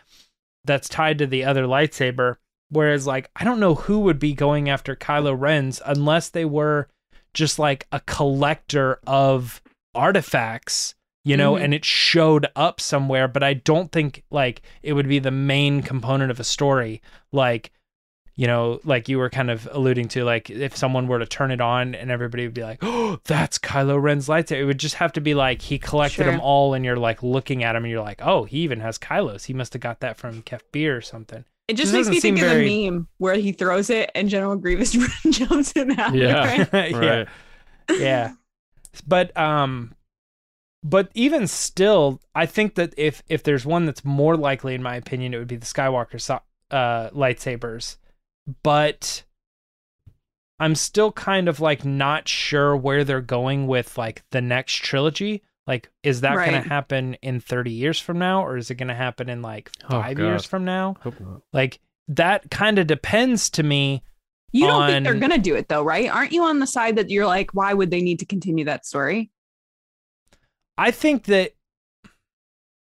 that's tied to the other lightsaber. Whereas like I don't know who would be going after Kylo Ren's unless they were just like a collector of artifacts, you know, Mhm. and it showed up somewhere, but I don't think like it would be the main component of a story like you know, like you were kind of alluding to, like if someone were to turn it on and everybody would be like, "Oh, that's Kylo Ren's lightsaber," it would just have to be like he collected Sure. them all, and you're like looking at him, and you're like, "Oh, he even has Kylos. He must have got that from Kef Bir or something." It just This makes me think seem of the meme where he throws it and General Grievous jumps in after. Yeah. it. yeah, Right. yeah. But um, but even still, I think that if if there's one that's more likely, in my opinion, it would be the Skywalker so- uh, lightsabers. But I'm still kind of like not sure where they're going with like the next trilogy. Like, is that going to happen in 30 years from now, or is it going to happen in like Oh, five years from now? Hope not. Like, that kind of depends to me. You don't think they're gonna do it though, right? Aren't you on the side that you're like, why would they need to continue that story? I think that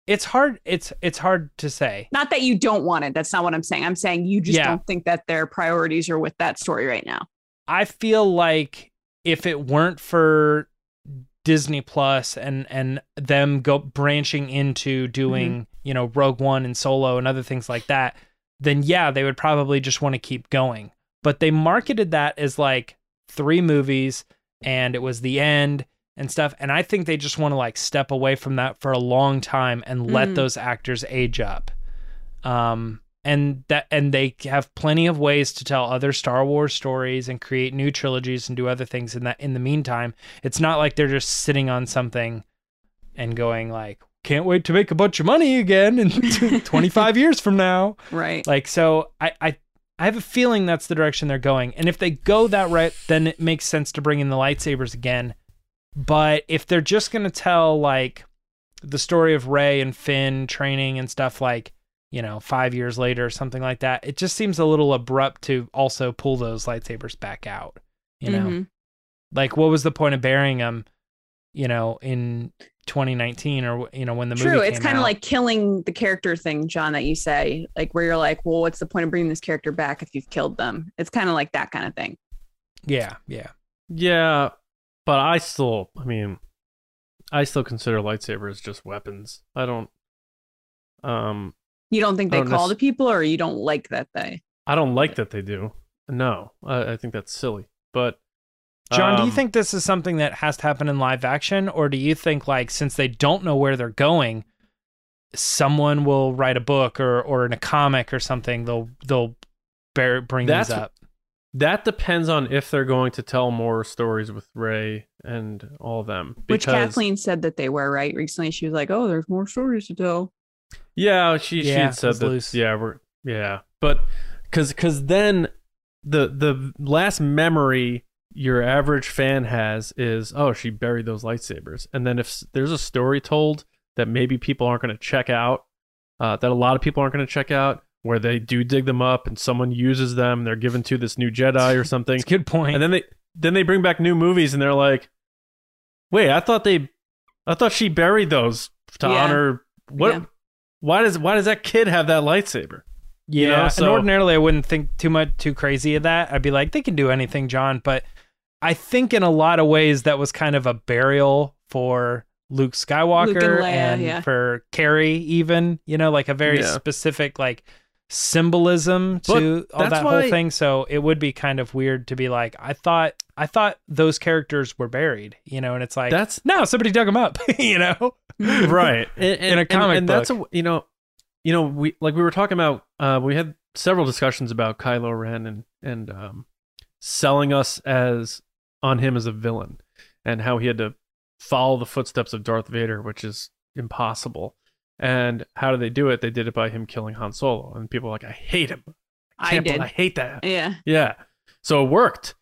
it's hard. It's it's hard to say. Not that you don't want it. That's not what I'm saying. I'm saying you just Yeah. don't think that their priorities are with that story right now. I feel like if it weren't for Disney Plus and and them go branching into doing mm-hmm. you know Rogue One and Solo and other things like that, then yeah, they would probably just want to keep going. But they marketed that as like three movies and it was the end and stuff. And I think they just want to like step away from that for a long time and let Mhm. those actors age up. Um and that and they have plenty of ways to tell other Star Wars stories and create new trilogies and do other things in that in the meantime. It's not like they're just sitting on something and going like can't wait to make a bunch of money again in 25 years from now. Right. Like so I I I have a feeling that's the direction they're going. And if they go that route, then it makes sense to bring in the lightsabers again. But if they're just going to tell like the story of Rey and Finn training and stuff like, you know, 5 years later or something like that, it just seems a little abrupt to also pull those lightsabers back out, you know. Mhm. Like what was the point of burying them, you know, in 2019 or you know when the True. movie It's kind of like killing the character thing, John, that you say, like where you're like, well, what's the point of bringing this character back if you've killed them? It's kind of like that kind of thing. yeah, yeah. Yeah, but I still, I mean, I still consider lightsabers just weapons. I don't, um, You don't think they Oh, call this- the people, or you don't like that they? I don't like that they do. No, I, I think that's silly. But John, do you um, think this is something that has to happen in live action, or do you think like since they don't know where they're going, someone will write a book or or in a comic or something they'll they'll bear, bring these up? that depends on if they're going to tell more stories with Rey and all of them? Which Kathleen said that they were right recently. She was like, "Oh, there's more stories to tell." Yeah, she she Yeah, had said that. loose. Yeah, we're yeah, but because because then the the last memory your average fan has is oh she buried those lightsabers and then if there's a story told that maybe people aren't going to check out uh, that a lot of people aren't going to check out where they do dig them up and someone uses them they're given to this new jedi or something It's a good point. and then they then they bring back new movies and they're like wait i thought they i thought she buried those to Yeah. honor what Yeah. why does why does that kid have that lightsaber Yeah, You know, and so- ordinarily I wouldn't think too much too crazy of that. I'd be like, they can do anything, John. But I think in a lot of ways that was kind of a burial for Luke Skywalker Luke and Leia, yeah. for Carrie, even you know, like a very Yeah. specific like symbolism But to all that why- whole thing. So it would be kind of weird to be like, I thought, I thought those characters were buried, you know, and it's like, that's no, somebody dug them up, you know. right and, In a and- comic and, that's a you know you know we like we were talking about uh we had several discussions about Kylo Ren and and um selling us as on him as a villain and how he had to follow the footsteps of Darth Vader which is impossible and how do they do it they did it by him killing Han Solo and people are like I hate him I bel- did. I hate that Yeah. yeah. So it worked.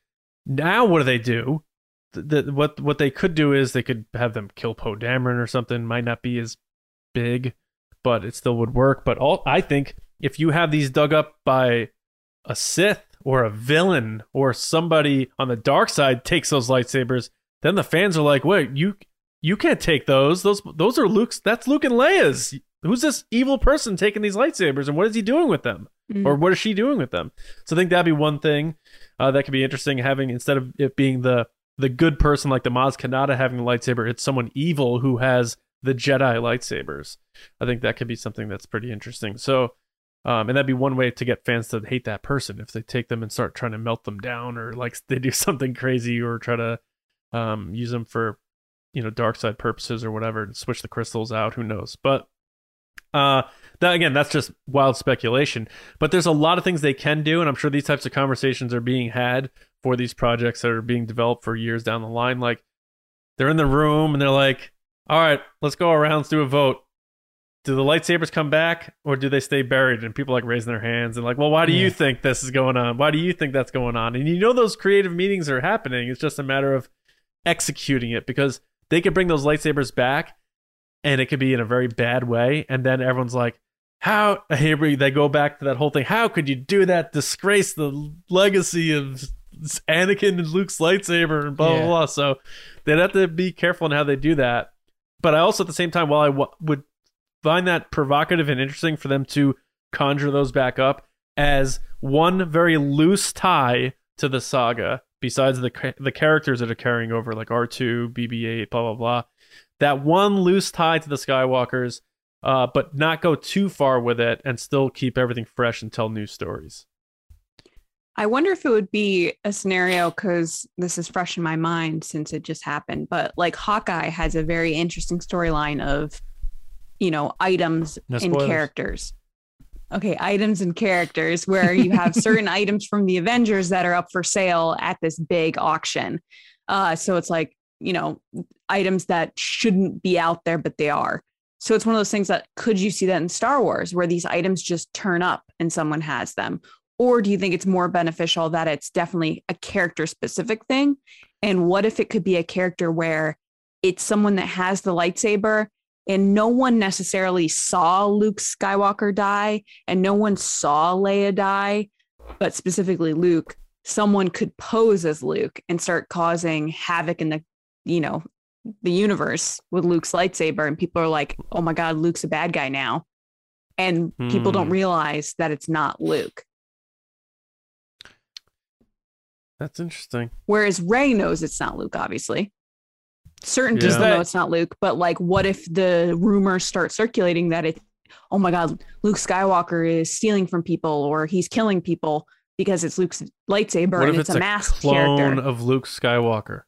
Now what do they do? The, the, what what they could do is they could have them kill Poe Dameron or something. Might not be as big, but it still would work. But all I think if you have these dug up by a Sith or a villain or somebody on the dark side takes those lightsabers, then the fans are like, "Wait, you you can't take those. Those those are Luke's. That's Luke and Leia's. Who's this evil person taking these lightsabers and what is he doing with them?" Mhm. or what is she doing with them? So I think that'd be one thing uh, that could be interesting. Having instead of it being the the good person like the Maz Kanata having the lightsaber, it's someone evil who has the Jedi lightsabers. I think that could be something that's pretty interesting. So, um, and that'd be one way to get fans to hate that person if they take them and start trying to melt them down, or like they do something crazy, or try to um, use them for you know dark side purposes or whatever, and switch the crystals out. Who knows? But uh, that again, that's just wild speculation. But there's a lot of things they can do, and I'm sure these types of conversations are being had for these projects that are being developed for years down the line. Like they're in the room and they're like, "All right, let's go around, let's do a vote. Do the lightsabers come back or do they stay buried?" And people like raising their hands and like, "Well, why do you think this is going on? Why do you think that's going on?" And you know those creative meetings are happening. It's just a matter of executing it because they could bring those lightsabers back and it could be in a very bad way and then everyone's like how here they go back to that whole thing how could you do that disgrace the legacy of Anakin and Luke's lightsaber and blah blah blah so they'd have to be careful in how they do that but I also at the same time while I w- would find that provocative and interesting for them to conjure those back up as one very loose tie to the saga besides the the characters that are carrying over like R2 BB8 blah blah blah that one loose tie to the Skywalkers, uh, but not go too far with it and still keep everything fresh and tell new stories. I wonder if it would be a scenario because this is fresh in my mind since it just happened. But like Hawkeye has a very interesting storyline of, you know, items No and characters. Okay, items and characters where you have certain items from the Avengers that are up for sale at this big auction. Uh, so it's like, you know, items that shouldn't be out there, but they are. So it's one of those things that could you see that in Star Wars where these items just turn up and someone has them? Or do you think it's more beneficial that it's definitely a character specific thing? And what if it could be a character where it's someone that has the lightsaber and no one necessarily saw Luke Skywalker die and no one saw Leia die, but specifically Luke, someone could pose as Luke and start causing havoc in the, you know, the universe with Luke's lightsaber. And people are like, oh my God, Luke's a bad guy now. And people don't Hmm. realize that it's not Luke. That's interesting. Whereas Rey knows it's not Luke, obviously. Certain Yeah. people That- know it's not Luke, but like, what if the rumors start circulating that it, oh my God, Luke Skywalker is stealing from people or he's killing people because it's Luke's lightsaber what and if it's, it's a masked clone character? of Luke Skywalker?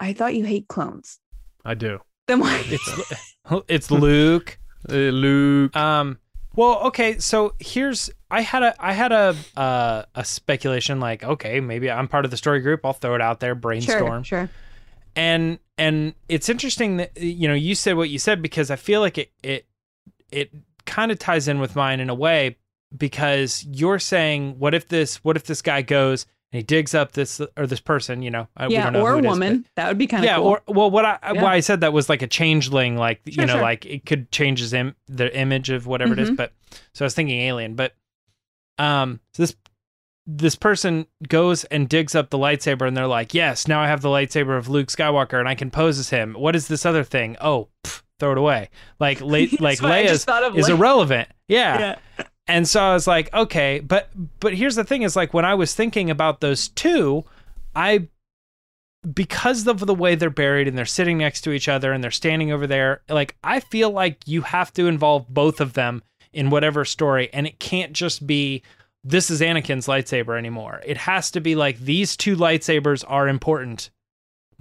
I thought you hate clones. I do. Then why? It's it's Luke. Uh, Luke. Um. Well, okay. So here's I had a I had a uh, a speculation like okay maybe I'm part of the story group. I'll throw it out there. Brainstorm. Sure, sure. And and it's interesting that you know you said what you said because I feel like it it it kind of ties in with mine in a way, because you're saying what if this what if this guy goes and he digs up this or this person, you know, we yeah, don't know or a it is, woman. that would be kind of yeah, cool. or well, what I Yeah. why I said that was like a changeling, like you know, sure. like it could change his Im- the image of whatever it is. Mhm. But so I was thinking alien, but um, so this this person goes and digs up the lightsaber, and they're like, "Yes, now I have the lightsaber of Luke Skywalker, and I can pose as him." What is this other thing? Oh, pff, throw it away. Like, That's like what I Leia's just thought of is Leia. irrelevant. Yeah. yeah. And so I was like, okay, but but here's the thing is like when I was thinking about those two, I because of the way they're buried and they're sitting next to each other and they're standing over there, like I feel like you have to involve both of them in whatever story and it can't just be this is Anakin's lightsaber anymore. It has to be like these two lightsabers are important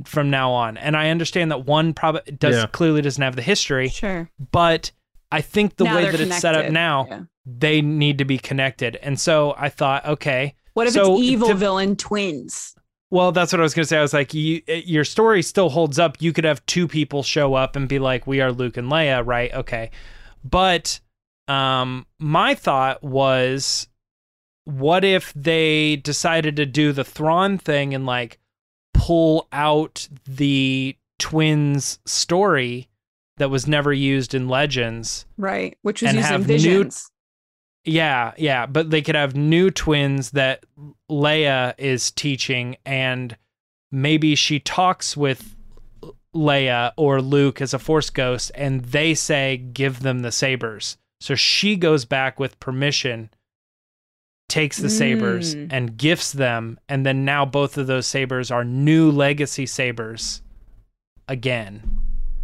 from now on. And I understand that one probably does Yeah. clearly doesn't have the history, Sure. but I think the Now way they're that it's set up now, Yeah. they need to be connected. And so I thought, okay, What if So, it's evil to- villain twins? well, that's what I was going to say. I was like, you, eh, your story still holds up. You could have two people show up and be like, we are Luke and Leia, right? Okay. But um, my thought was, what if they decided to do the Thrawn thing and like pull out the twins story that was never used in Legends? Right. Which was used in have new- Yeah, yeah, but they could have new twins that Leia is teaching, and maybe she talks with Leia or Luke as a Force ghost, and they say, "Give them the sabers." So she goes back with permission, takes the sabers, Mm. and gifts them, and then now both of those sabers are new legacy sabers, again,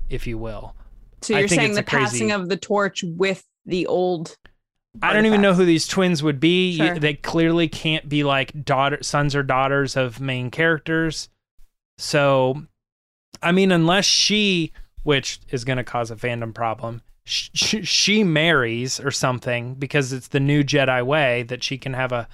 if you will. so you're saying the crazy- passing of the torch with the old. I don't even know who these twins would be. Sure. They clearly can't be like daughter, sons or daughters of main characters. So, I mean, unless she, which is going to cause a fandom problem, sh- sh- she marries or something because it's the new Jedi way that she can have a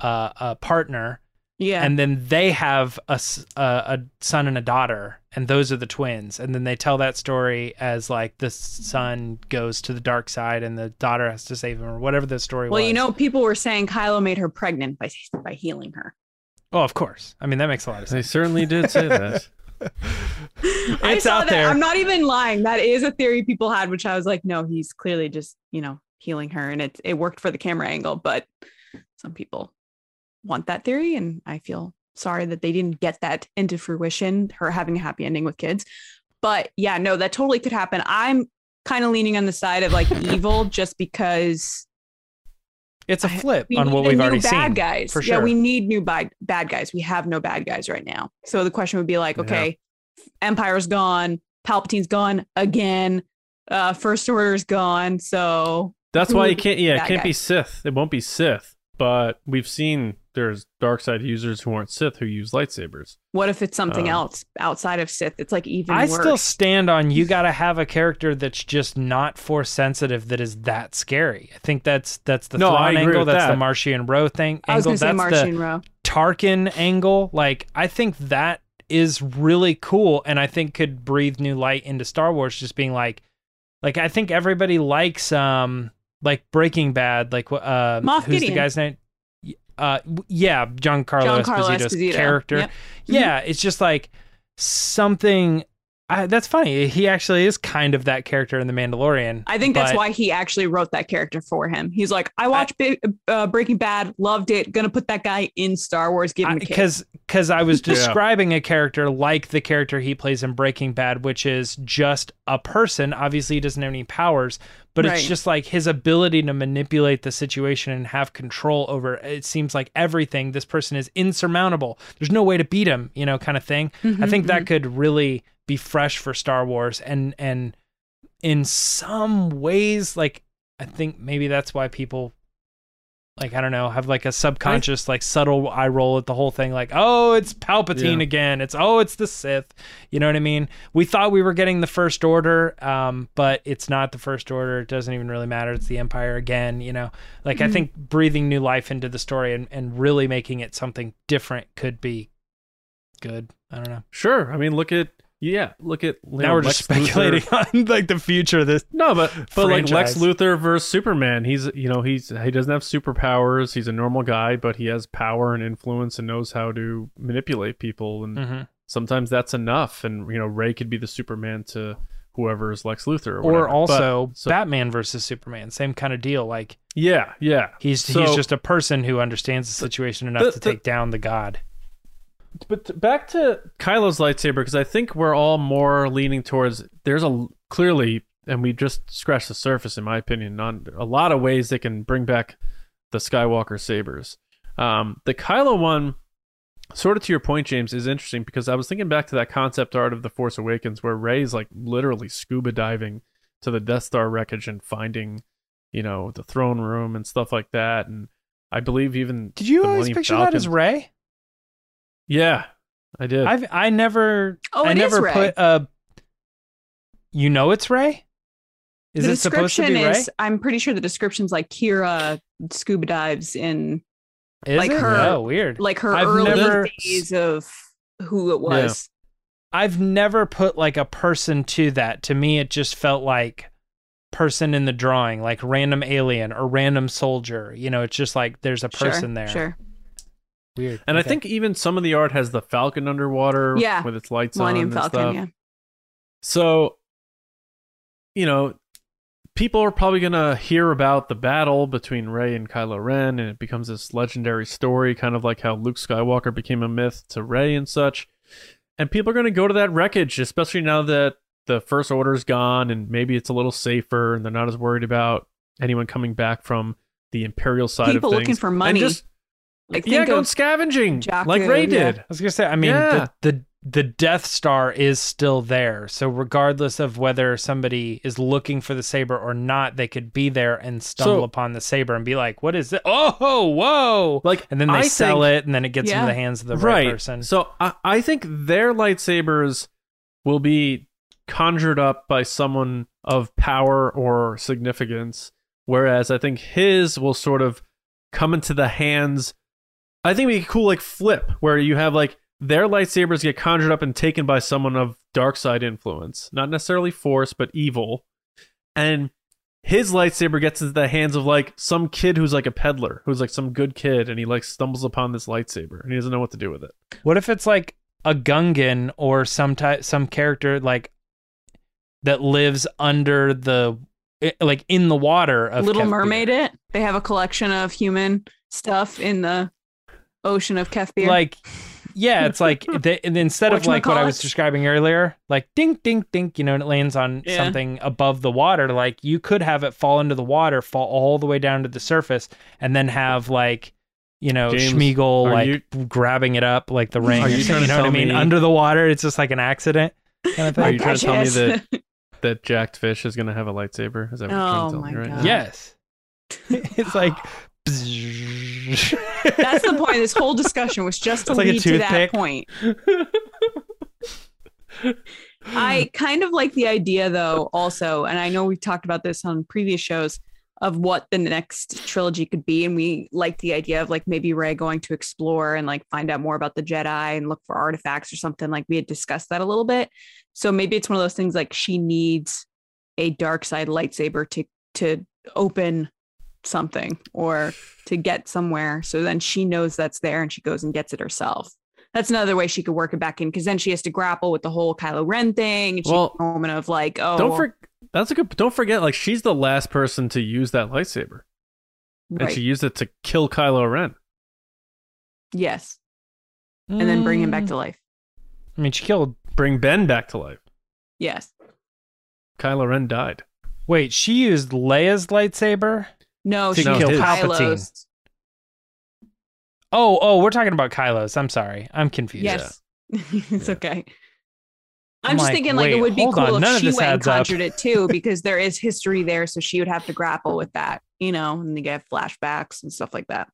a, a partner, Yeah. and then they have a a son and a daughter, and those are the twins. And then they tell that story as like the son goes to the dark side, and the daughter has to save him, or whatever the story well, was. you know, people were saying Kylo made her pregnant by by healing her. oh, of course. I mean, that makes a lot of sense. They certainly did say that. I It's saw out that. there. I'm not even lying. That is a theory people had, which I was like, no, he's clearly just you know healing her, and it it worked for the camera angle. But some people want that theory, and I feel sorry that they didn't get that into fruition. Her having a happy ending with kids, but yeah, no, that totally could happen. I'm kind of leaning on the side of like evil, just because It's a flip we on need what we've new already bad seen. guys. for Yeah, we need new bad bad guys. We have no bad guys right now. So the question would be like, Yeah. okay, Empire's gone, Palpatine's gone again, uh, First Order's gone. So That's why you can't. Yeah, it can't guy? be Sith. It won't be Sith. But we've seen there's dark side users who aren't Sith who use lightsabers. what if it's something Um, else outside of Sith? It's like even I worse. still stand on you got to have a character that's just not force sensitive that is that scary. I think that's that's the No, Thrawn angle, with that's the that. Marchion Ro thing. I was angle. going to say that's Marchion the Ro. Tarkin angle. Like I think that is really cool and I think could breathe new light into Star Wars just being like like I think everybody likes um like Breaking Bad like uh Moff who's Gideon. the guy's name uh yeah Giancarlo, Giancarlo Esposito's Esposito. character Yep. yeah it's just like something I, that's funny he actually is kind of that character in the Mandalorian I think that's why he actually wrote that character for him. He's like, I watched Bi- uh, Breaking Bad, loved it, gonna put that guy in Star Wars, give him because because I was Yeah. describing a character like the character he plays in Breaking Bad, which is just a person. Obviously, he doesn't have any powers, but it's just like his ability to manipulate the situation and have control over. It seems like everything. This person is insurmountable. There's no way to beat him, you know, kind of thing. I Mhm, think mhm. that could really be fresh for Star Wars, and and in some ways, like I think maybe that's why people like I don't know, have like a subconscious like subtle eye roll at the whole thing like, "Oh, it's Palpatine Yeah. again. It's oh, it's the Sith." You know what I mean? We thought we were getting the first order, um, but it's not the first order. It doesn't even really matter. It's the Empire again, you know. Like I Mhm. think breathing new life into the story and and really making it something different could be good. I don't know. Sure. I mean, look at yeah, look at you now know, we're just Lex Luthor- speculating on like the future of this. No, but but like Lex. Luthor versus Superman, he's you know he's he doesn't have superpowers. He's a normal guy, but he has power and influence and knows how to manipulate people. And hmm sometimes that's enough. And you know Rey could be the Superman to whoever is Lex Luthor, or, Or also But- so- Batman versus Superman, same kind of deal. Like yeah, yeah. he's So- he's just a person who understands the situation enough the- to the- take down the god. But back to Kylo's lightsaber because I think we're all more leaning towards there's a clearly and we just scratched the surface in my opinion on a lot of ways they can bring back the Skywalker sabers. Um, the Kylo one, sort of to your point, James, is interesting because I was thinking back to that concept art of the Force Awakens where Rey's like literally scuba diving to the Death Star wreckage and finding, you know, the throne room and stuff like that. And I believe even Did you the always Millennium picture that as Falcon- Rey? Yeah, I did. I've I never Oh, I it is never Rey. put a. You know it's Rey. Is the it supposed to be description Rey? is I'm pretty sure the description's like Kira scuba dives in Is like it? her- Oh, weird. like her I've early never- days of who it was. I've never put like a person to that. To me, it just felt like person in the drawing, like random alien or random soldier. You know, it's just like there's a Sure, person there. Sure. Weird. And Okay. I think even some of the art has the Falcon underwater Yeah. with its lights Millennium on and Falcon, stuff. yeah. So, you know, people are probably going to hear about the battle between Rey and Kylo Ren, and it becomes this legendary story, kind of like how Luke Skywalker became a myth to Rey and such. And people are going to go to that wreckage, especially now that the First Order's gone and maybe it's a little safer and they're not as worried about anyone coming back from the Imperial side People of things. People looking things. for And money. just- Like yeah, going scavenging Jakku, like Rey yeah. did. I was gonna say. I mean, Yeah. the, the the Death Star is still there. So regardless of whether somebody is looking for the saber or not, they could be there and stumble So- upon the saber and be like, "What is it? Oh, whoa!" Like, and then they I sell think- it, and then it gets Yeah. into the hands of the right, right person. So I, I think their lightsabers will be conjured up by someone of power or significance, whereas I think his will sort of come into the hands. I think it'd be cool like flip where you have like their lightsabers get conjured up and taken by someone of dark side influence, not necessarily force, but evil, and his lightsaber gets into the hands of like some kid who's like a peddler, who's like some good kid, and he like stumbles upon this lightsaber and he doesn't know what to do with it. What if it's like a Gungan or some type, some character like that lives under the eh, like in the water of Little Kef Bir? Mermaid it. They have a collection of human stuff in the ocean of Kef Bir. Like, yeah, it's like they, and instead of like what I was describing earlier, like ding, ding, ding, you know, and it lands on Yeah. something above the water. Like you could have it fall into the water, fall all the way down to the surface, and then have like. You know, James, Sméagol are like grabbing it up like the ring. Are you or trying to something, you know what I tell mean? me- Under the water, it's just like an accident kind of thing. Are you trying to tell me that that jacked fish is going to have a lightsaber? Is that what you're trying Oh to tell my me right God. now? Yes. it's like That's the point. This whole discussion was just to It's like lead to that point. I kind of like the idea though, also, and I know we've talked about this on previous shows of what the next trilogy could be. And we like the idea of like maybe Rey going to explore and like find out more about the Jedi and look for artifacts or something. Like we had discussed that a little bit. So maybe it's one of those things like she needs a dark side lightsaber to to open something or to get somewhere. So then she knows that's there and she goes and gets it herself. That's another way she could work it back in because then she has to grapple with the whole Kylo Ren thing. And Well, a moment of like, oh, Don't for, That's a good. Don't forget, like she's the last person to use that lightsaber, and she used it to kill Kylo Ren. yes, and then bring him back Mm. to life. I mean, she killed. Bring Ben back to life. Yes. Kylo Ren died. Wait, she used Leia's lightsaber. No, To she kill used Palpatine. Kylo's. Oh, oh, we're talking about Kylo's. I'm sorry, I'm confused. Yes. it's Yeah. okay. I'm I'm, just like, thinking like it would be cool on, if of she this went and conjured it too, because there is history there, so she would have to grapple with that, you know, and they get flashbacks and stuff like that.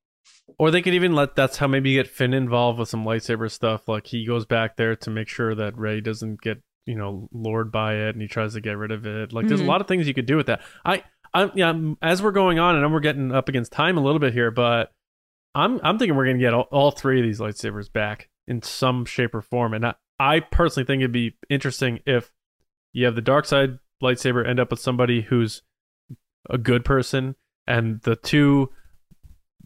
Or they could even let. That's how maybe you get Finn involved with some lightsaber stuff. Like he goes back there to make sure that Rey doesn't get you know lured by it, and he tries to get rid of it. Like there's a Mhm. lot of things you could do with that. I, I'm yeah. I'm- As we're going on, and we're getting up against time a little bit here, but I'm I'm thinking we're gonna get all, all three of these lightsabers back in some shape or form, and I I personally think it'd be interesting if you have the dark side lightsaber end up with somebody who's a good person, and the two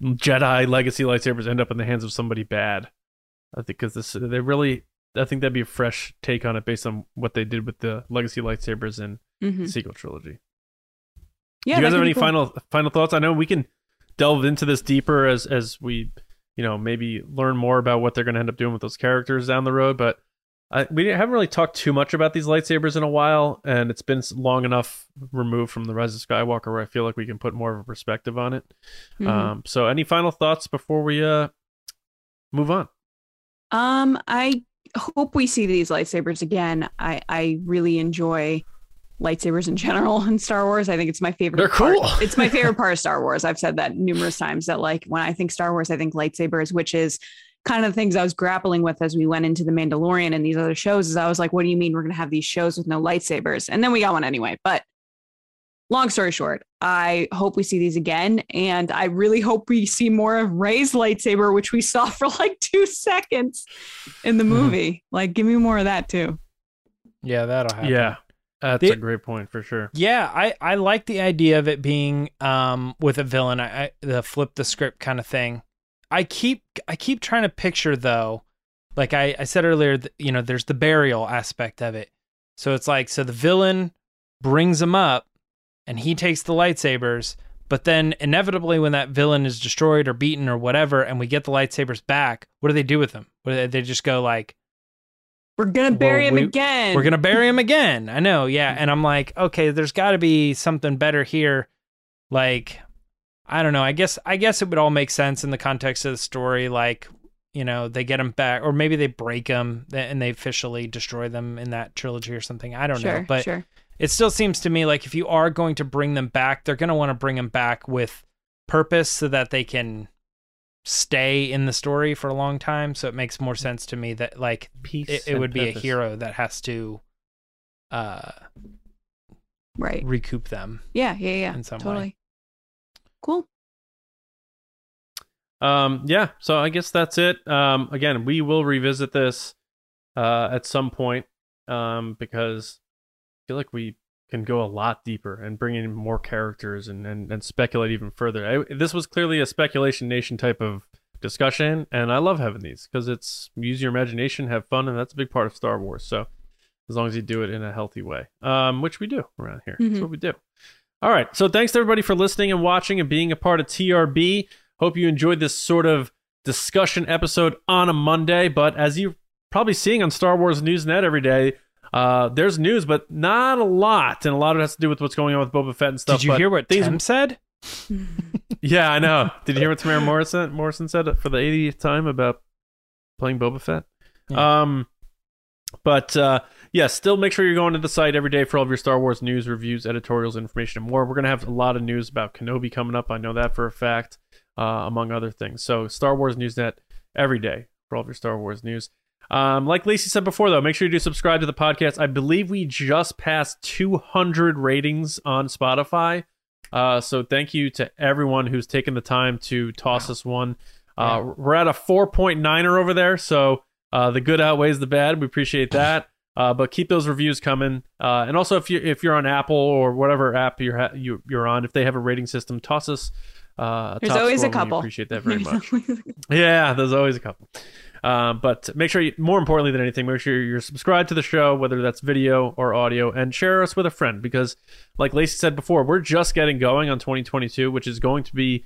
Jedi legacy lightsabers end up in the hands of somebody bad. I think because this they really, I think that'd be a fresh take on it based on what they did with the legacy lightsabers in Mhm. the sequel trilogy. Yeah, Do you guys have any cool. final final thoughts? I know we can delve into this deeper as as we, you know, maybe learn more about what they're going to end up doing with those characters down the road. But I, we haven't really talked too much about these lightsabers in a while, and it's been long enough removed from the Rise of Skywalker where I feel like we can put more of a perspective on it. Mhm. Um, so, any final thoughts before we uh move on? Um, I hope we see these lightsabers again. I I really enjoy lightsabers in general in Star Wars. I think it's my favorite. They're part- cool. it's my favorite part of Star Wars. I've said that numerous times. That like when I think Star Wars, I think lightsabers, which is kind of the things I was grappling with as we went into the Mandalorian and these other shows. Is I was like, what do you mean we're gonna have these shows with no lightsabers? And then we got one anyway. But long story short, I hope we see these again. And I really hope we see more of Rey's lightsaber, which we saw for like two seconds in the Mhm. movie. Like, give me more of that too. Yeah, that'll happen. Yeah, that's The- a great point for sure. Yeah, I, I like the idea of it being um with a villain, I, I the flip the script kind of thing. I keep I keep trying to picture though, like I, I said earlier, you know, there's the burial aspect of it. So it's like so the villain brings him up, and he takes the lightsabers, but then inevitably when that villain is destroyed or beaten or whatever, and we get the lightsabers back, what do they do with them? What do they, they just go like, We're gonna Well, bury him we- again. we're gonna bury him again. I know, yeah. And I'm like, okay, there's got to be something better here. Like, I don't know. I guess I guess it would all make sense in the context of the story. Like, you know, they get him back, or maybe they break him and they officially destroy them in that trilogy or something. I don't sure, know, but sure. it still seems to me like if you are going to bring them back, they're going to want to bring them back with purpose so that they can stay in the story for a long time. So it makes more sense to me that like Peace. it, it and would be a hero that has to uh Right. recoup them. Yeah, yeah, yeah. in some way. totally. Cool. Um, yeah, so I guess that's it. Um, again, we will revisit this uh, at some point um, because I feel like we can go a lot deeper and bring in more characters and, and, and speculate even further. I, this was clearly a speculation nation type of discussion, and I love having these because it's use your imagination, have fun, and that's a big part of Star Wars. So as long as you do it in a healthy way, um, which we do around here, that's Mhm. what we do. All right, so thanks to everybody for listening and watching and being a part of TRB. Hope you enjoyed this sort of discussion episode on a Monday. But as you're probably seeing on Star Wars Newsnet every day, uh, there's news, but not a lot, and a lot of it has to do with what's going on with Boba Fett and stuff. Did you but hear what these- Tim said? Yeah, I know. Did you hear what Temuera Morrison Morrison said for the 80th time about playing Boba Fett? Yeah. Um, but uh, yeah, still make sure you're going to the site every day for all of your Star Wars news, reviews, editorials, information, and more. We're gonna have a lot of news about Kenobi coming up. I know that for a fact, uh, among other things. So Star Wars Newsnet every day for all of your Star Wars news. Um, like Lacey said before, though, make sure you do subscribe to the podcast. I believe we just passed 200 ratings on Spotify. Uh, so thank you to everyone who's taken the time to toss us one. Uh, We're at a 4.9er over there, so uh, the good outweighs the bad. We appreciate that. Uh, but keep those reviews coming. Uh, and also, if you if you're on Apple or whatever app you're ha- you, you're on, if they have a rating system, toss us. Uh, There's always a couple. appreciate that very There's much. Yeah, there's always a couple. Um, but make sure, you, more importantly than anything, make sure you're subscribed to the show, whether that's video or audio, and share us with a friend because, like Lacey said before, we're just getting going on 2022, which is going to be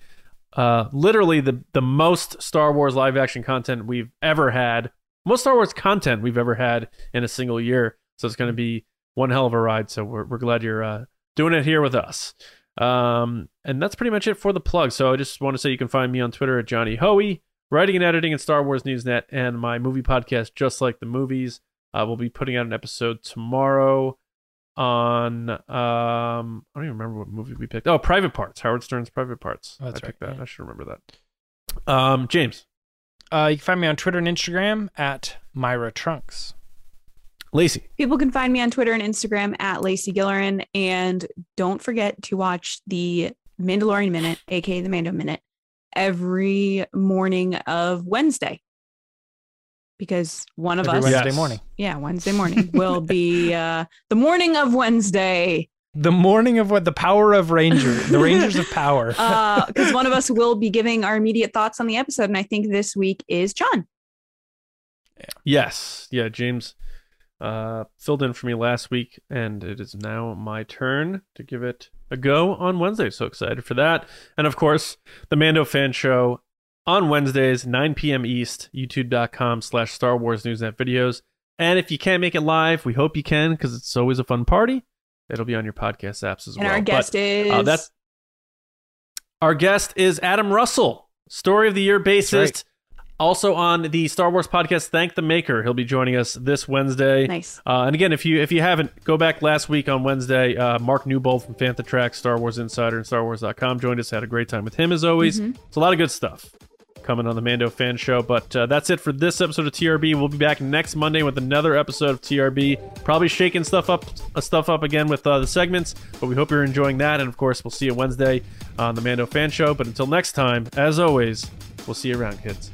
uh, literally the the most Star Wars live action content we've ever had, most Star Wars content we've ever had in a single year. So it's going to be one hell of a ride. So we're we're glad you're uh, doing it here with us. Um, and that's pretty much it for the plug. So I just want to say you can find me on Twitter at Johnny Hoey, writing and editing at Star Wars Newsnet, and my movie podcast, Just Like the Movies. Uh, we'll be putting out an episode tomorrow on um I don't even remember what movie we picked. Oh, Private Parts, Howard Stern's Private Parts. Oh, that's I picked right, that. yeah. I should remember that. Um, James, Uh, you can find me on Twitter and Instagram at Myra Trunks. Lacey, People can find me on Twitter and Instagram at Lacey Gillerin. And don't forget to watch the Mandalorian Minute, aka the Mando Minute, every morning of Wednesday. because one of Every us, Wednesday Yes. morning. yeah, Wednesday morning will be uh, the morning of Wednesday. The morning of what the power of Ranger, the Rangers of Power. because one of us will be giving our immediate thoughts on the episode, and I think this week is John. Yes. Yeah, James uh, filled in for me last week, and it is now my turn to give it a go on Wednesday. So excited for that. And of course, the Mando Fan Show on Wednesdays, 9 p.m. East, youtube.com slash Star Wars Newsnet videos. And if you can't make it live, we hope you can because it's always a fun party. It'll be on your podcast apps as And well. our But, guest is uh, that's our guest is Adam Russell, Story of the Year bassist. Also on the Star Wars podcast, Thank the Maker. He'll be joining us this Wednesday. nice. Uh, and again, if you if you haven't, go back last week on Wednesday. Uh, Mark Newbold from Fantha Track, Star Wars Insider, and StarWars.com joined us. Had a great time with him as always. Mhm. It's a lot of good stuff coming on the Mando Fan Show. But uh, that's it for this episode of TRB. We'll be back next Monday with another episode of TRB. Probably shaking stuff up uh, stuff up again with uh, the segments. But we hope you're enjoying that. And of course, we'll see you Wednesday on the Mando Fan Show. But until next time, as always, we'll see you around, kids.